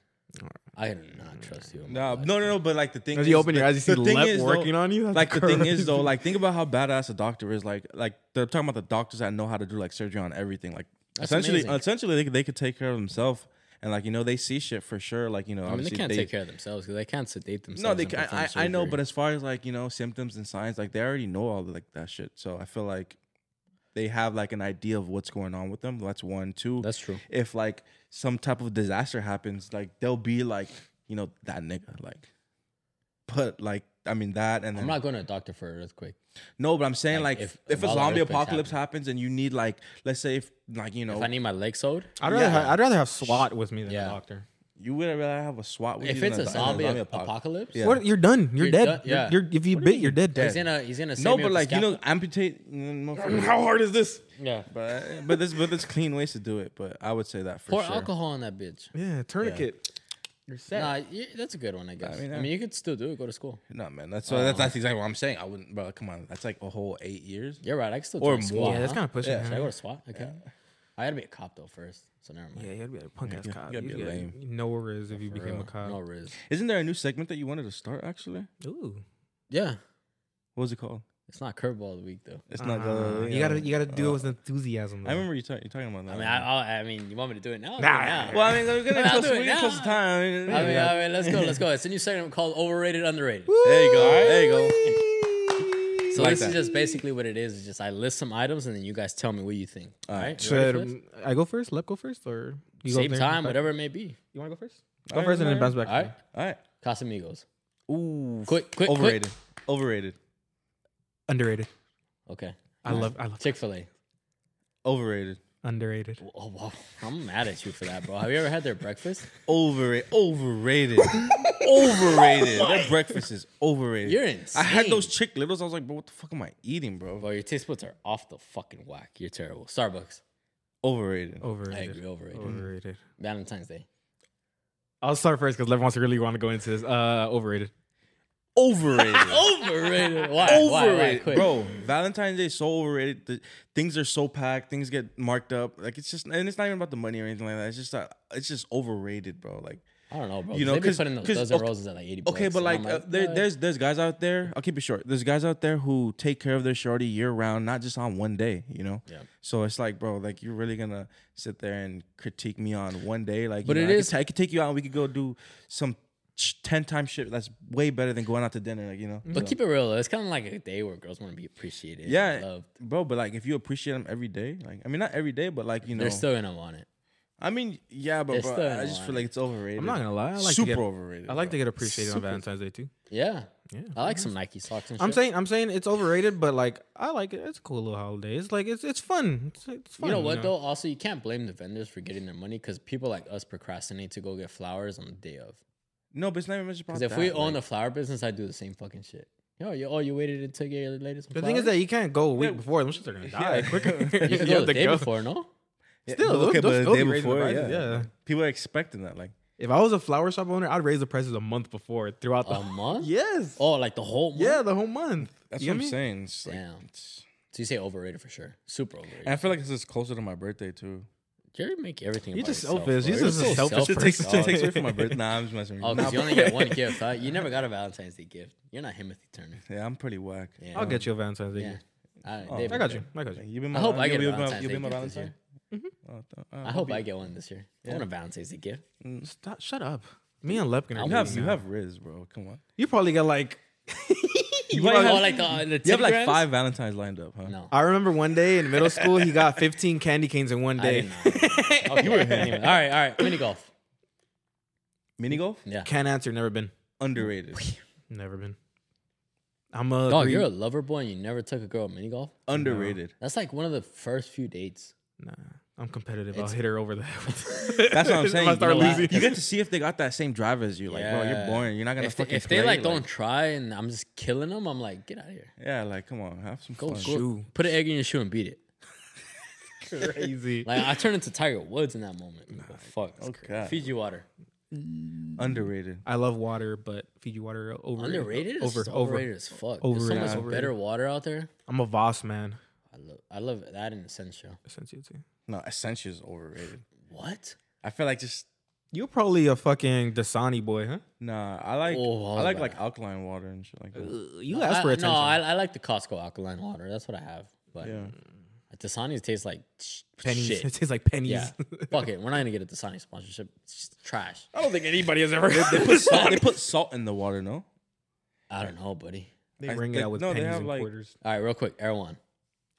I do not trust you. No, no, no, no. But like the thing, As is, you open the- your eyes, you see the thing Lep is, though- working on you. That's like the thing is though, like think about how badass a doctor is. Like, like they're talking about the doctors that know how to do like surgery on everything. Like, That's essentially, amazing. essentially, they, could- they could take care of themselves, and like you know, they see shit for sure. Like you know, I mean, they can't take care of themselves because they can't sedate themselves. No, they. Can, perform I, I know, but as far as like you know, symptoms and signs, like they already know all of, like that shit. So I feel like they have like an idea of what's going on with them. That's one. Two. that's true. if like some type of disaster happens, like they'll be like, you know, that nigga. Like, but like, I mean that, and then I'm not going to a doctor for an earthquake. no, but I'm saying Like, like, if- if, if a zombie apocalypse happen. happens and you need like, let's say if like you know, If I need my leg sewed, I'd rather, Yeah. ha- I'd rather have SWAT with me than Yeah. a doctor. You would rather have a SWAT. with if you than it's a than zombie, apocalypse. apocalypse, Yeah. What? You're done. You're, You're dead. done, You're- yeah. You're, if you bit, you're dead. he's gonna he's gonna save No, me but with like you know, scalpel. amputate. mm. How hard is this? yeah. But but there's but there's clean ways to do it. But I would say that for Pour sure. alcohol on that bitch. Yeah, tourniquet. You're set. Nah, yeah, that's a good one, I guess. I mean, mean, yeah. you could still do it. Go to school. No man, that's so that's, that's exactly what I'm saying. I wouldn't, bro. Come on, that's like a whole eight years. You're right. I can still Or do a more. Yeah, that's huh? kind of pushing. Yeah. Should I huh? go to SWAT? Okay. I had to be a cop though first, so never mind. Yeah, you had to be a punk ass you cop. gotta be lame. No worries if you For became real. a cop. No riz. Isn't there a new segment that you wanted to start? Actually, Ooh. Yeah, what was it called? it's not curveball of the week though. It's not. Uh, Uh, you gotta you gotta do uh, it with enthusiasm. Though. I remember you, ta- you talking about that. I mean, I, I, I mean, you want me to do it now? I'll do Nah. now. well, I mean, we're getting I'll close, do we're it getting now. close to time. I mean, I mean, I mean, let's go, let's go. It's a new segment called overrated, underrated. there you go. There you go. So Like this that. is just basically what it is. It's just I list some items and then you guys tell me what you think. All All right. right. Should? I go first? Let go first, or you go Same there? time, whatever it may be. You want to go first? All Go right, first and then bounce back. All to right. me. All right. Casamigos. Ooh, Quick, quick, quick. overrated. Overrated. Underrated. Okay. I love. I love. Chick Fil A. Overrated. Underrated. Oh, wow. I'm mad at you for that, bro. Have you ever had their breakfast? Overrated. Overrated. overrated. Their breakfast is overrated. You're insane. I had those chick littles. I was like, bro, what the fuck am I eating, bro? Bro, your taste buds are off the fucking whack. You're terrible. Starbucks. Overrated. Overrated. I agree. Overrated. Overrated. Valentine's Day. I'll start first because Lev wants to really want to go into this. Uh, overrated. Overrated. Overrated. Why? Why? Why? overrated, bro. Valentine's Day is so overrated. The, things are so packed. Things get marked up. Like it's just, and it's not even about the money or anything like that. It's just, uh, it's just overrated, bro. Like, I don't know, bro. You You know, know, they putting those 'cause- dozen okay- roses at like 80 okay, but and like, uh, there, there's there's guys out there. I'll keep it short. There's guys out there who take care of their shorty year round, not just on one day. You know. Yeah. So it's like, bro, like you're really gonna sit there and critique me on one day? Like, you But know, it I could is- ta- I could take you out and we could go do some sh- ten times shit. That's way better than going out to dinner. Like, you know. But keep it real. though. It's kind of like a day where girls want to be appreciated. and Yeah, loved. bro. But like, if you appreciate them every day, like, I mean, not every day, but like, you know, They're still gonna want it. I mean, yeah, but bro, still I in just feel line. like it's overrated. I'm not gonna lie. I like super to get. overrated. I like to get appreciated on Valentine's Day too. Yeah. Yeah. I like some Nike socks and shit. I'm saying I'm saying it's overrated, but like I like it. It's a cool little holiday. It's like it's it's fun. It's, it's fun. You know what though? Also, you can't blame the vendors for getting their money because people like us procrastinate to go get flowers on the day of. No, but it's not even much about Because if that. we own like, the flower business, I'd do the same fucking shit. Yo, you, oh, you waited until you get your latest. The thing is that you can't go a week before. Them shits are gonna die quicker. you can You go the to day go. before, no? Still, but okay, but the still day be raising the before, prices, yeah. yeah. People are expecting that. Like, If I was a flower shop owner, I'd raise the prices a month before throughout the A month? Yes. Oh, like the whole month? yeah, the whole month. that's You what I'm me? saying. It's like, Damn. it's- So you say overrated for sure. Super overrated. and I feel like this is closer to my birthday too. Jerry make everything. You're just yourself, selfish. bro. You're You're just a so selfish It takes, person. it takes away from my birthday. Nah, I'm just messing with you. Oh, Nah, you only get one gift, huh? You never got a Valentine's Day gift. You're not Timothy Turner. yeah, I'm pretty whack. Yeah. I'll get you a Valentine's Day. Yeah. gift. I, Oh, I got you. I got you. You been my I hope val- I you get a Valentine's You Day been my gift this Valentine? year. Oh, th- uh, I hope I get one this year. I want a Valentine's Day gift. Stop, shut up. Me and Lepkin are You have dating you now. have Riz, bro. Come on. You probably get like. You might have- oh, like the, uh, the You have like Telegrams? five Valentines lined up, huh? No. I remember one day in middle school, he got 15 candy canes in one day. did not. Okay, anyway. All right, all right. Mini golf. Mini golf Yeah. Can't answer. Never been. underrated. Never been. I'm a. Dog, you're a lover boy and you never took a girl mini golf? Underrated. That's like one of the first few dates. Nah, I'm competitive. I'll hit her over the head. That's what I'm saying. You, know, losing. you get to see if they got that same drive as you. Like, bro, you're boring. You're not gonna If they, fucking. if they play, like don't try and I'm just killing them, I'm like, get out of here. Yeah, like come on, have some Go, fun. go Shoe. put an egg in your shoe and beat it. Crazy. Like I turned into Tiger Woods in that moment. But fuck. Okay. Fiji water. Mm. Underrated. I love water, but Fiji water over Underrated? It's Over just over. overrated as fuck. Overrated. There's so much Yeah. better water out there. I'm a Voss man. I love I love that in Essential. Essentially. No, Essentia is overrated. What? I feel like just You're probably a fucking Dasani boy, huh? nah. I like Oh, I like bad. like alkaline water and shit like that. Uh, You asked for I- attention. No, I, I like the Costco alkaline water. That's what I have. But Yeah. Dasani tastes like sh- pennies. shit. It tastes like pennies. Yeah. Fuck it. We're not gonna get a Dasani sponsorship. It's just trash. I don't think anybody has ever. They put salt. they put salt in the water. No. I don't know, buddy. they I bring it think- out with no, they pennies have, and like- quarters. All right, real quick. Erewhon.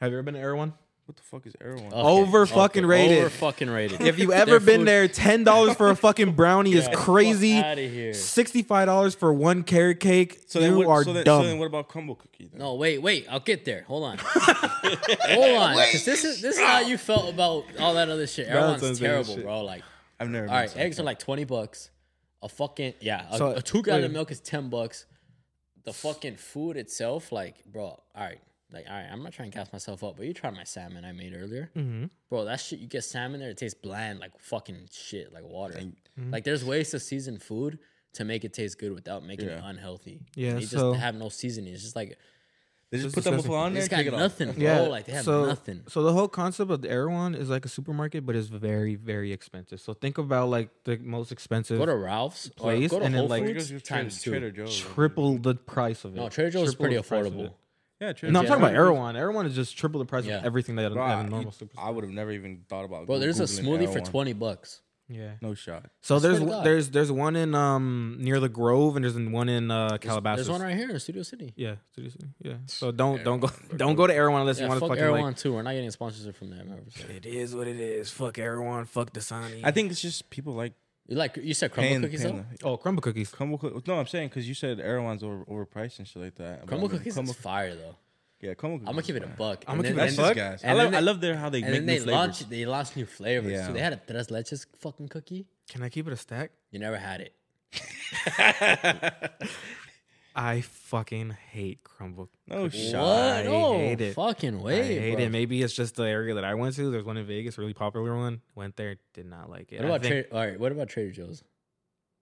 Have you ever been to Erewhon? What the fuck is Erewhon? Over fucking rated. Over fucking rated. If you ever Their been food- there, ten dollars for a fucking brownie is crazy. Out of here. Sixty-five dollars for one carrot cake. So you then what, are so then, dumb. So then what about Crumbl cookie? Then? No, wait, wait. I'll get there. Hold on. Hold on, this is this is how you felt about all that other shit. Everyone's Valentine's terrible, shit. bro. Like, I've never. all been right, to eggs that. are like twenty bucks. A fucking yeah, a, So, a two gallon wait. milk is ten bucks. The fucking food itself, like, bro. All right, like, all right. I'm not trying to gas myself up, but you tried my salmon I made earlier, Mm-hmm. bro. That shit, you get salmon there, it tastes bland, like fucking shit, like water. Mm-hmm. Like, there's ways to season food to make it taste good without making it unhealthy. Yeah, they just have no seasoning. It's just like They just Just put that disgusting. buffalo on there. just and got take off. nothing, bro. Yeah, Like they have so, nothing. So the whole concept of the Erewhon is like a supermarket, but it's very, very expensive. So think about like the most expensive Go to Ralph's or place go to and then, like, Or Foods times two. Trader Joe's. triple the price of it. No, Trader Joe's is pretty the affordable. It. Yeah, Trader No, I'm Joe's. talking about Trader Joe's. Erewhon. Erewhon is just triple the price Yeah. of everything that Bro, at I, a normal you- superstore. I would have never even thought about. Bro, there's a Googling smoothie for Erewhon. twenty bucks. Yeah. No shot. So I swear there's to God. there's there's one in um near the Grove and there's one in uh Calabasas. There's one right here in Studio City. Yeah, seriously. Yeah. So don't don't go don't go to Erewhon unless you Yeah, want to fuck fucking Erewhon like. too. We're not getting a sponsorship from them. ever, so. It is what it is. Fuck Erewhon. Fuck Dasani. I think it's just people like You like you said Crumbl paying. cookies paying though? the- oh, Crumbl cookies. Crumbl cookies. No, I'm saying because you said Erewhon's over overpriced and shit like that. But Crumbl I mean, cookies Crumbl, is fire though. yeah, Crumbl cookies. I'm gonna is keep it a buck. I'ma And keep it a buck. just. I and love, then I they- love their how they And make then new they flavors. launched they launched new flavors. Yeah. So they had a tres leches fucking cookie. Can I keep it a stack? You never had it. I fucking hate Crumbl. no cookies. shot. What? I no hate it. fucking I hate bro. it. Maybe it's just the area that I went to. There's one in Vegas, a really popular one. Went there, did not like it. What about think Trader? All right. What about Trader Joe's?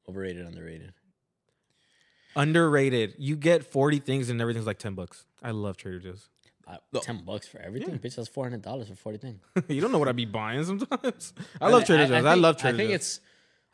Overrated, underrated. underrated? You get 40 things and everything's like 10 bucks. I love Trader Joe's. Uh, Ten bucks for everything, bitch. That's four hundred dollars for forty things. you don't know what I'd be buying sometimes. I love Trader Joe's. I, think- love Trader Joe's. I think Joe's. it's,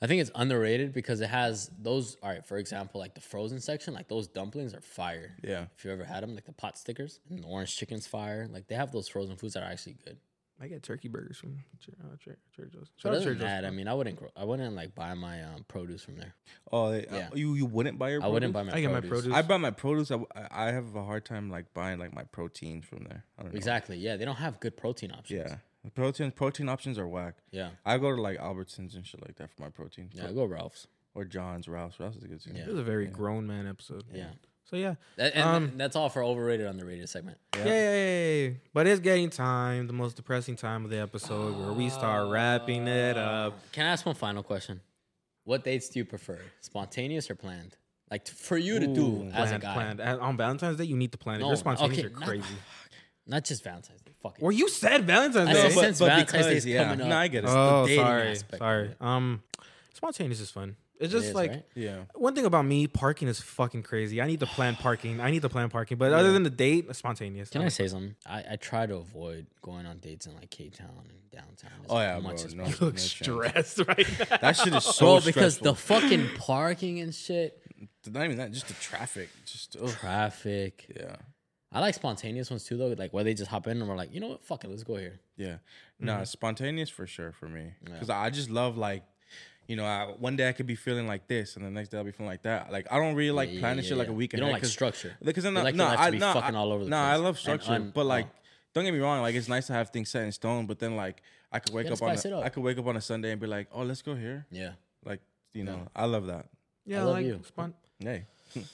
I think it's underrated because it has those. All right, for example, like the frozen section, like those dumplings are fire. Yeah. If you ever had them, like the pot stickers and the orange chicken's fire. Like they have those frozen foods that are actually good. I get turkey burgers from uh, Trader Joe's. But Shout out other than that, I mean, I wouldn't, gro- I wouldn't like buy my um, produce from there. Oh, they, Yeah. uh, you you wouldn't buy your. I wouldn't buy my. I get my produce. produce. I buy my produce. I, I I have a hard time like buying like my proteins from there. I don't know. Exactly. Yeah, they don't have good protein options. Yeah, the protein protein options are whack. Yeah. I go to like Albertsons and shit like that for my protein. Yeah. I go Ralph's. Or John's, Ralph's. Ralph's is a good too. Yeah. This is a very grown man episode. Yeah. So yeah. That, and Um, that's all for overrated, on the underrated segment. Yeah. Yay! But it's getting time, the most depressing time of the episode, where we start wrapping it up. Can I ask one final question? What dates do you prefer, spontaneous or planned? Like t- for you to do Ooh, as a guy. planned. On Valentine's Day, you need to plan it. No, Your spontaneous okay, are not- crazy. Not just Valentine's Day. Fuck it. Well, you said Valentine's I Day. said since Valentine's Day is coming up. No, I get it. oh, dating sorry, aspect of sorry. it. Um, spontaneous is fun. It's just is, like right? yeah. one thing about me, parking is fucking crazy. I need to plan parking. I need to plan parking. But other than the date, it's spontaneous. Can I say something? I, I try to avoid going on dates in like K-Town and downtown. As Oh yeah, much bro. as No, You possible. look no chance. stressed right now. That shit is so Bro, because stressful. the fucking parking and shit, not even that, just the traffic. Just ugh. traffic. yeah, I like spontaneous ones too, though. Like where they just hop in and we're like, you know what? Fuck it, let's go here. yeah. Nah, mm-hmm. spontaneous for sure for me. Yeah. Because I just love like, you know, I, one day I could be feeling like this, and the next day I'll be feeling like that. Like I don't really like Yeah, planning yeah, shit like a week You don't ahead, like 'cause- structure. Because then You like no, your life I to be no, fucking I, all over the place. no, place I love structure, un- but uh, like, oh. don't get me wrong. Like it's nice to have things set in stone, but then like I could wake up on a, up. I could wake up on a Sunday and be like, oh, let's go here. Yeah. Like you know, I love that. Yeah, I love like you. spon- Hey.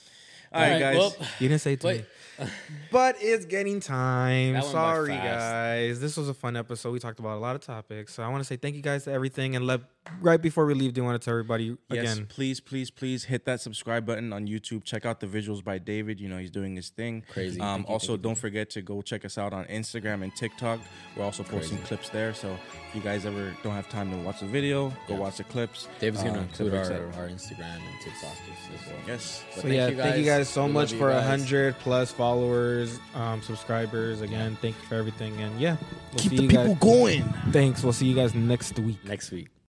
All right, guys. well, You didn't say it to wait. me. But it's getting time. That went by Sorry, guys. This was a fun episode. We talked about a lot of topics. So I want to say thank you guys to everything. And let right before we leave, do you want to tell everybody Yes, again. please, please, please hit that subscribe button on YouTube. Check out the visuals by David. You know he's doing his thing. Crazy. Um, you, also, you, don't forget to go check us out on Instagram and TikTok. We're also posting Crazy. clips there. So if you guys ever don't have time to watch the video, go Yeah. watch the clips. David's gonna Uh, include our, our Instagram and TikTok as well. Yes. But So yeah, thank you guys so We much for a hundred plus followers, um, subscribers. Again, thank you for everything. And yeah, we'll Keep see the you people guys. going. Thanks. We'll see you guys next week. next week.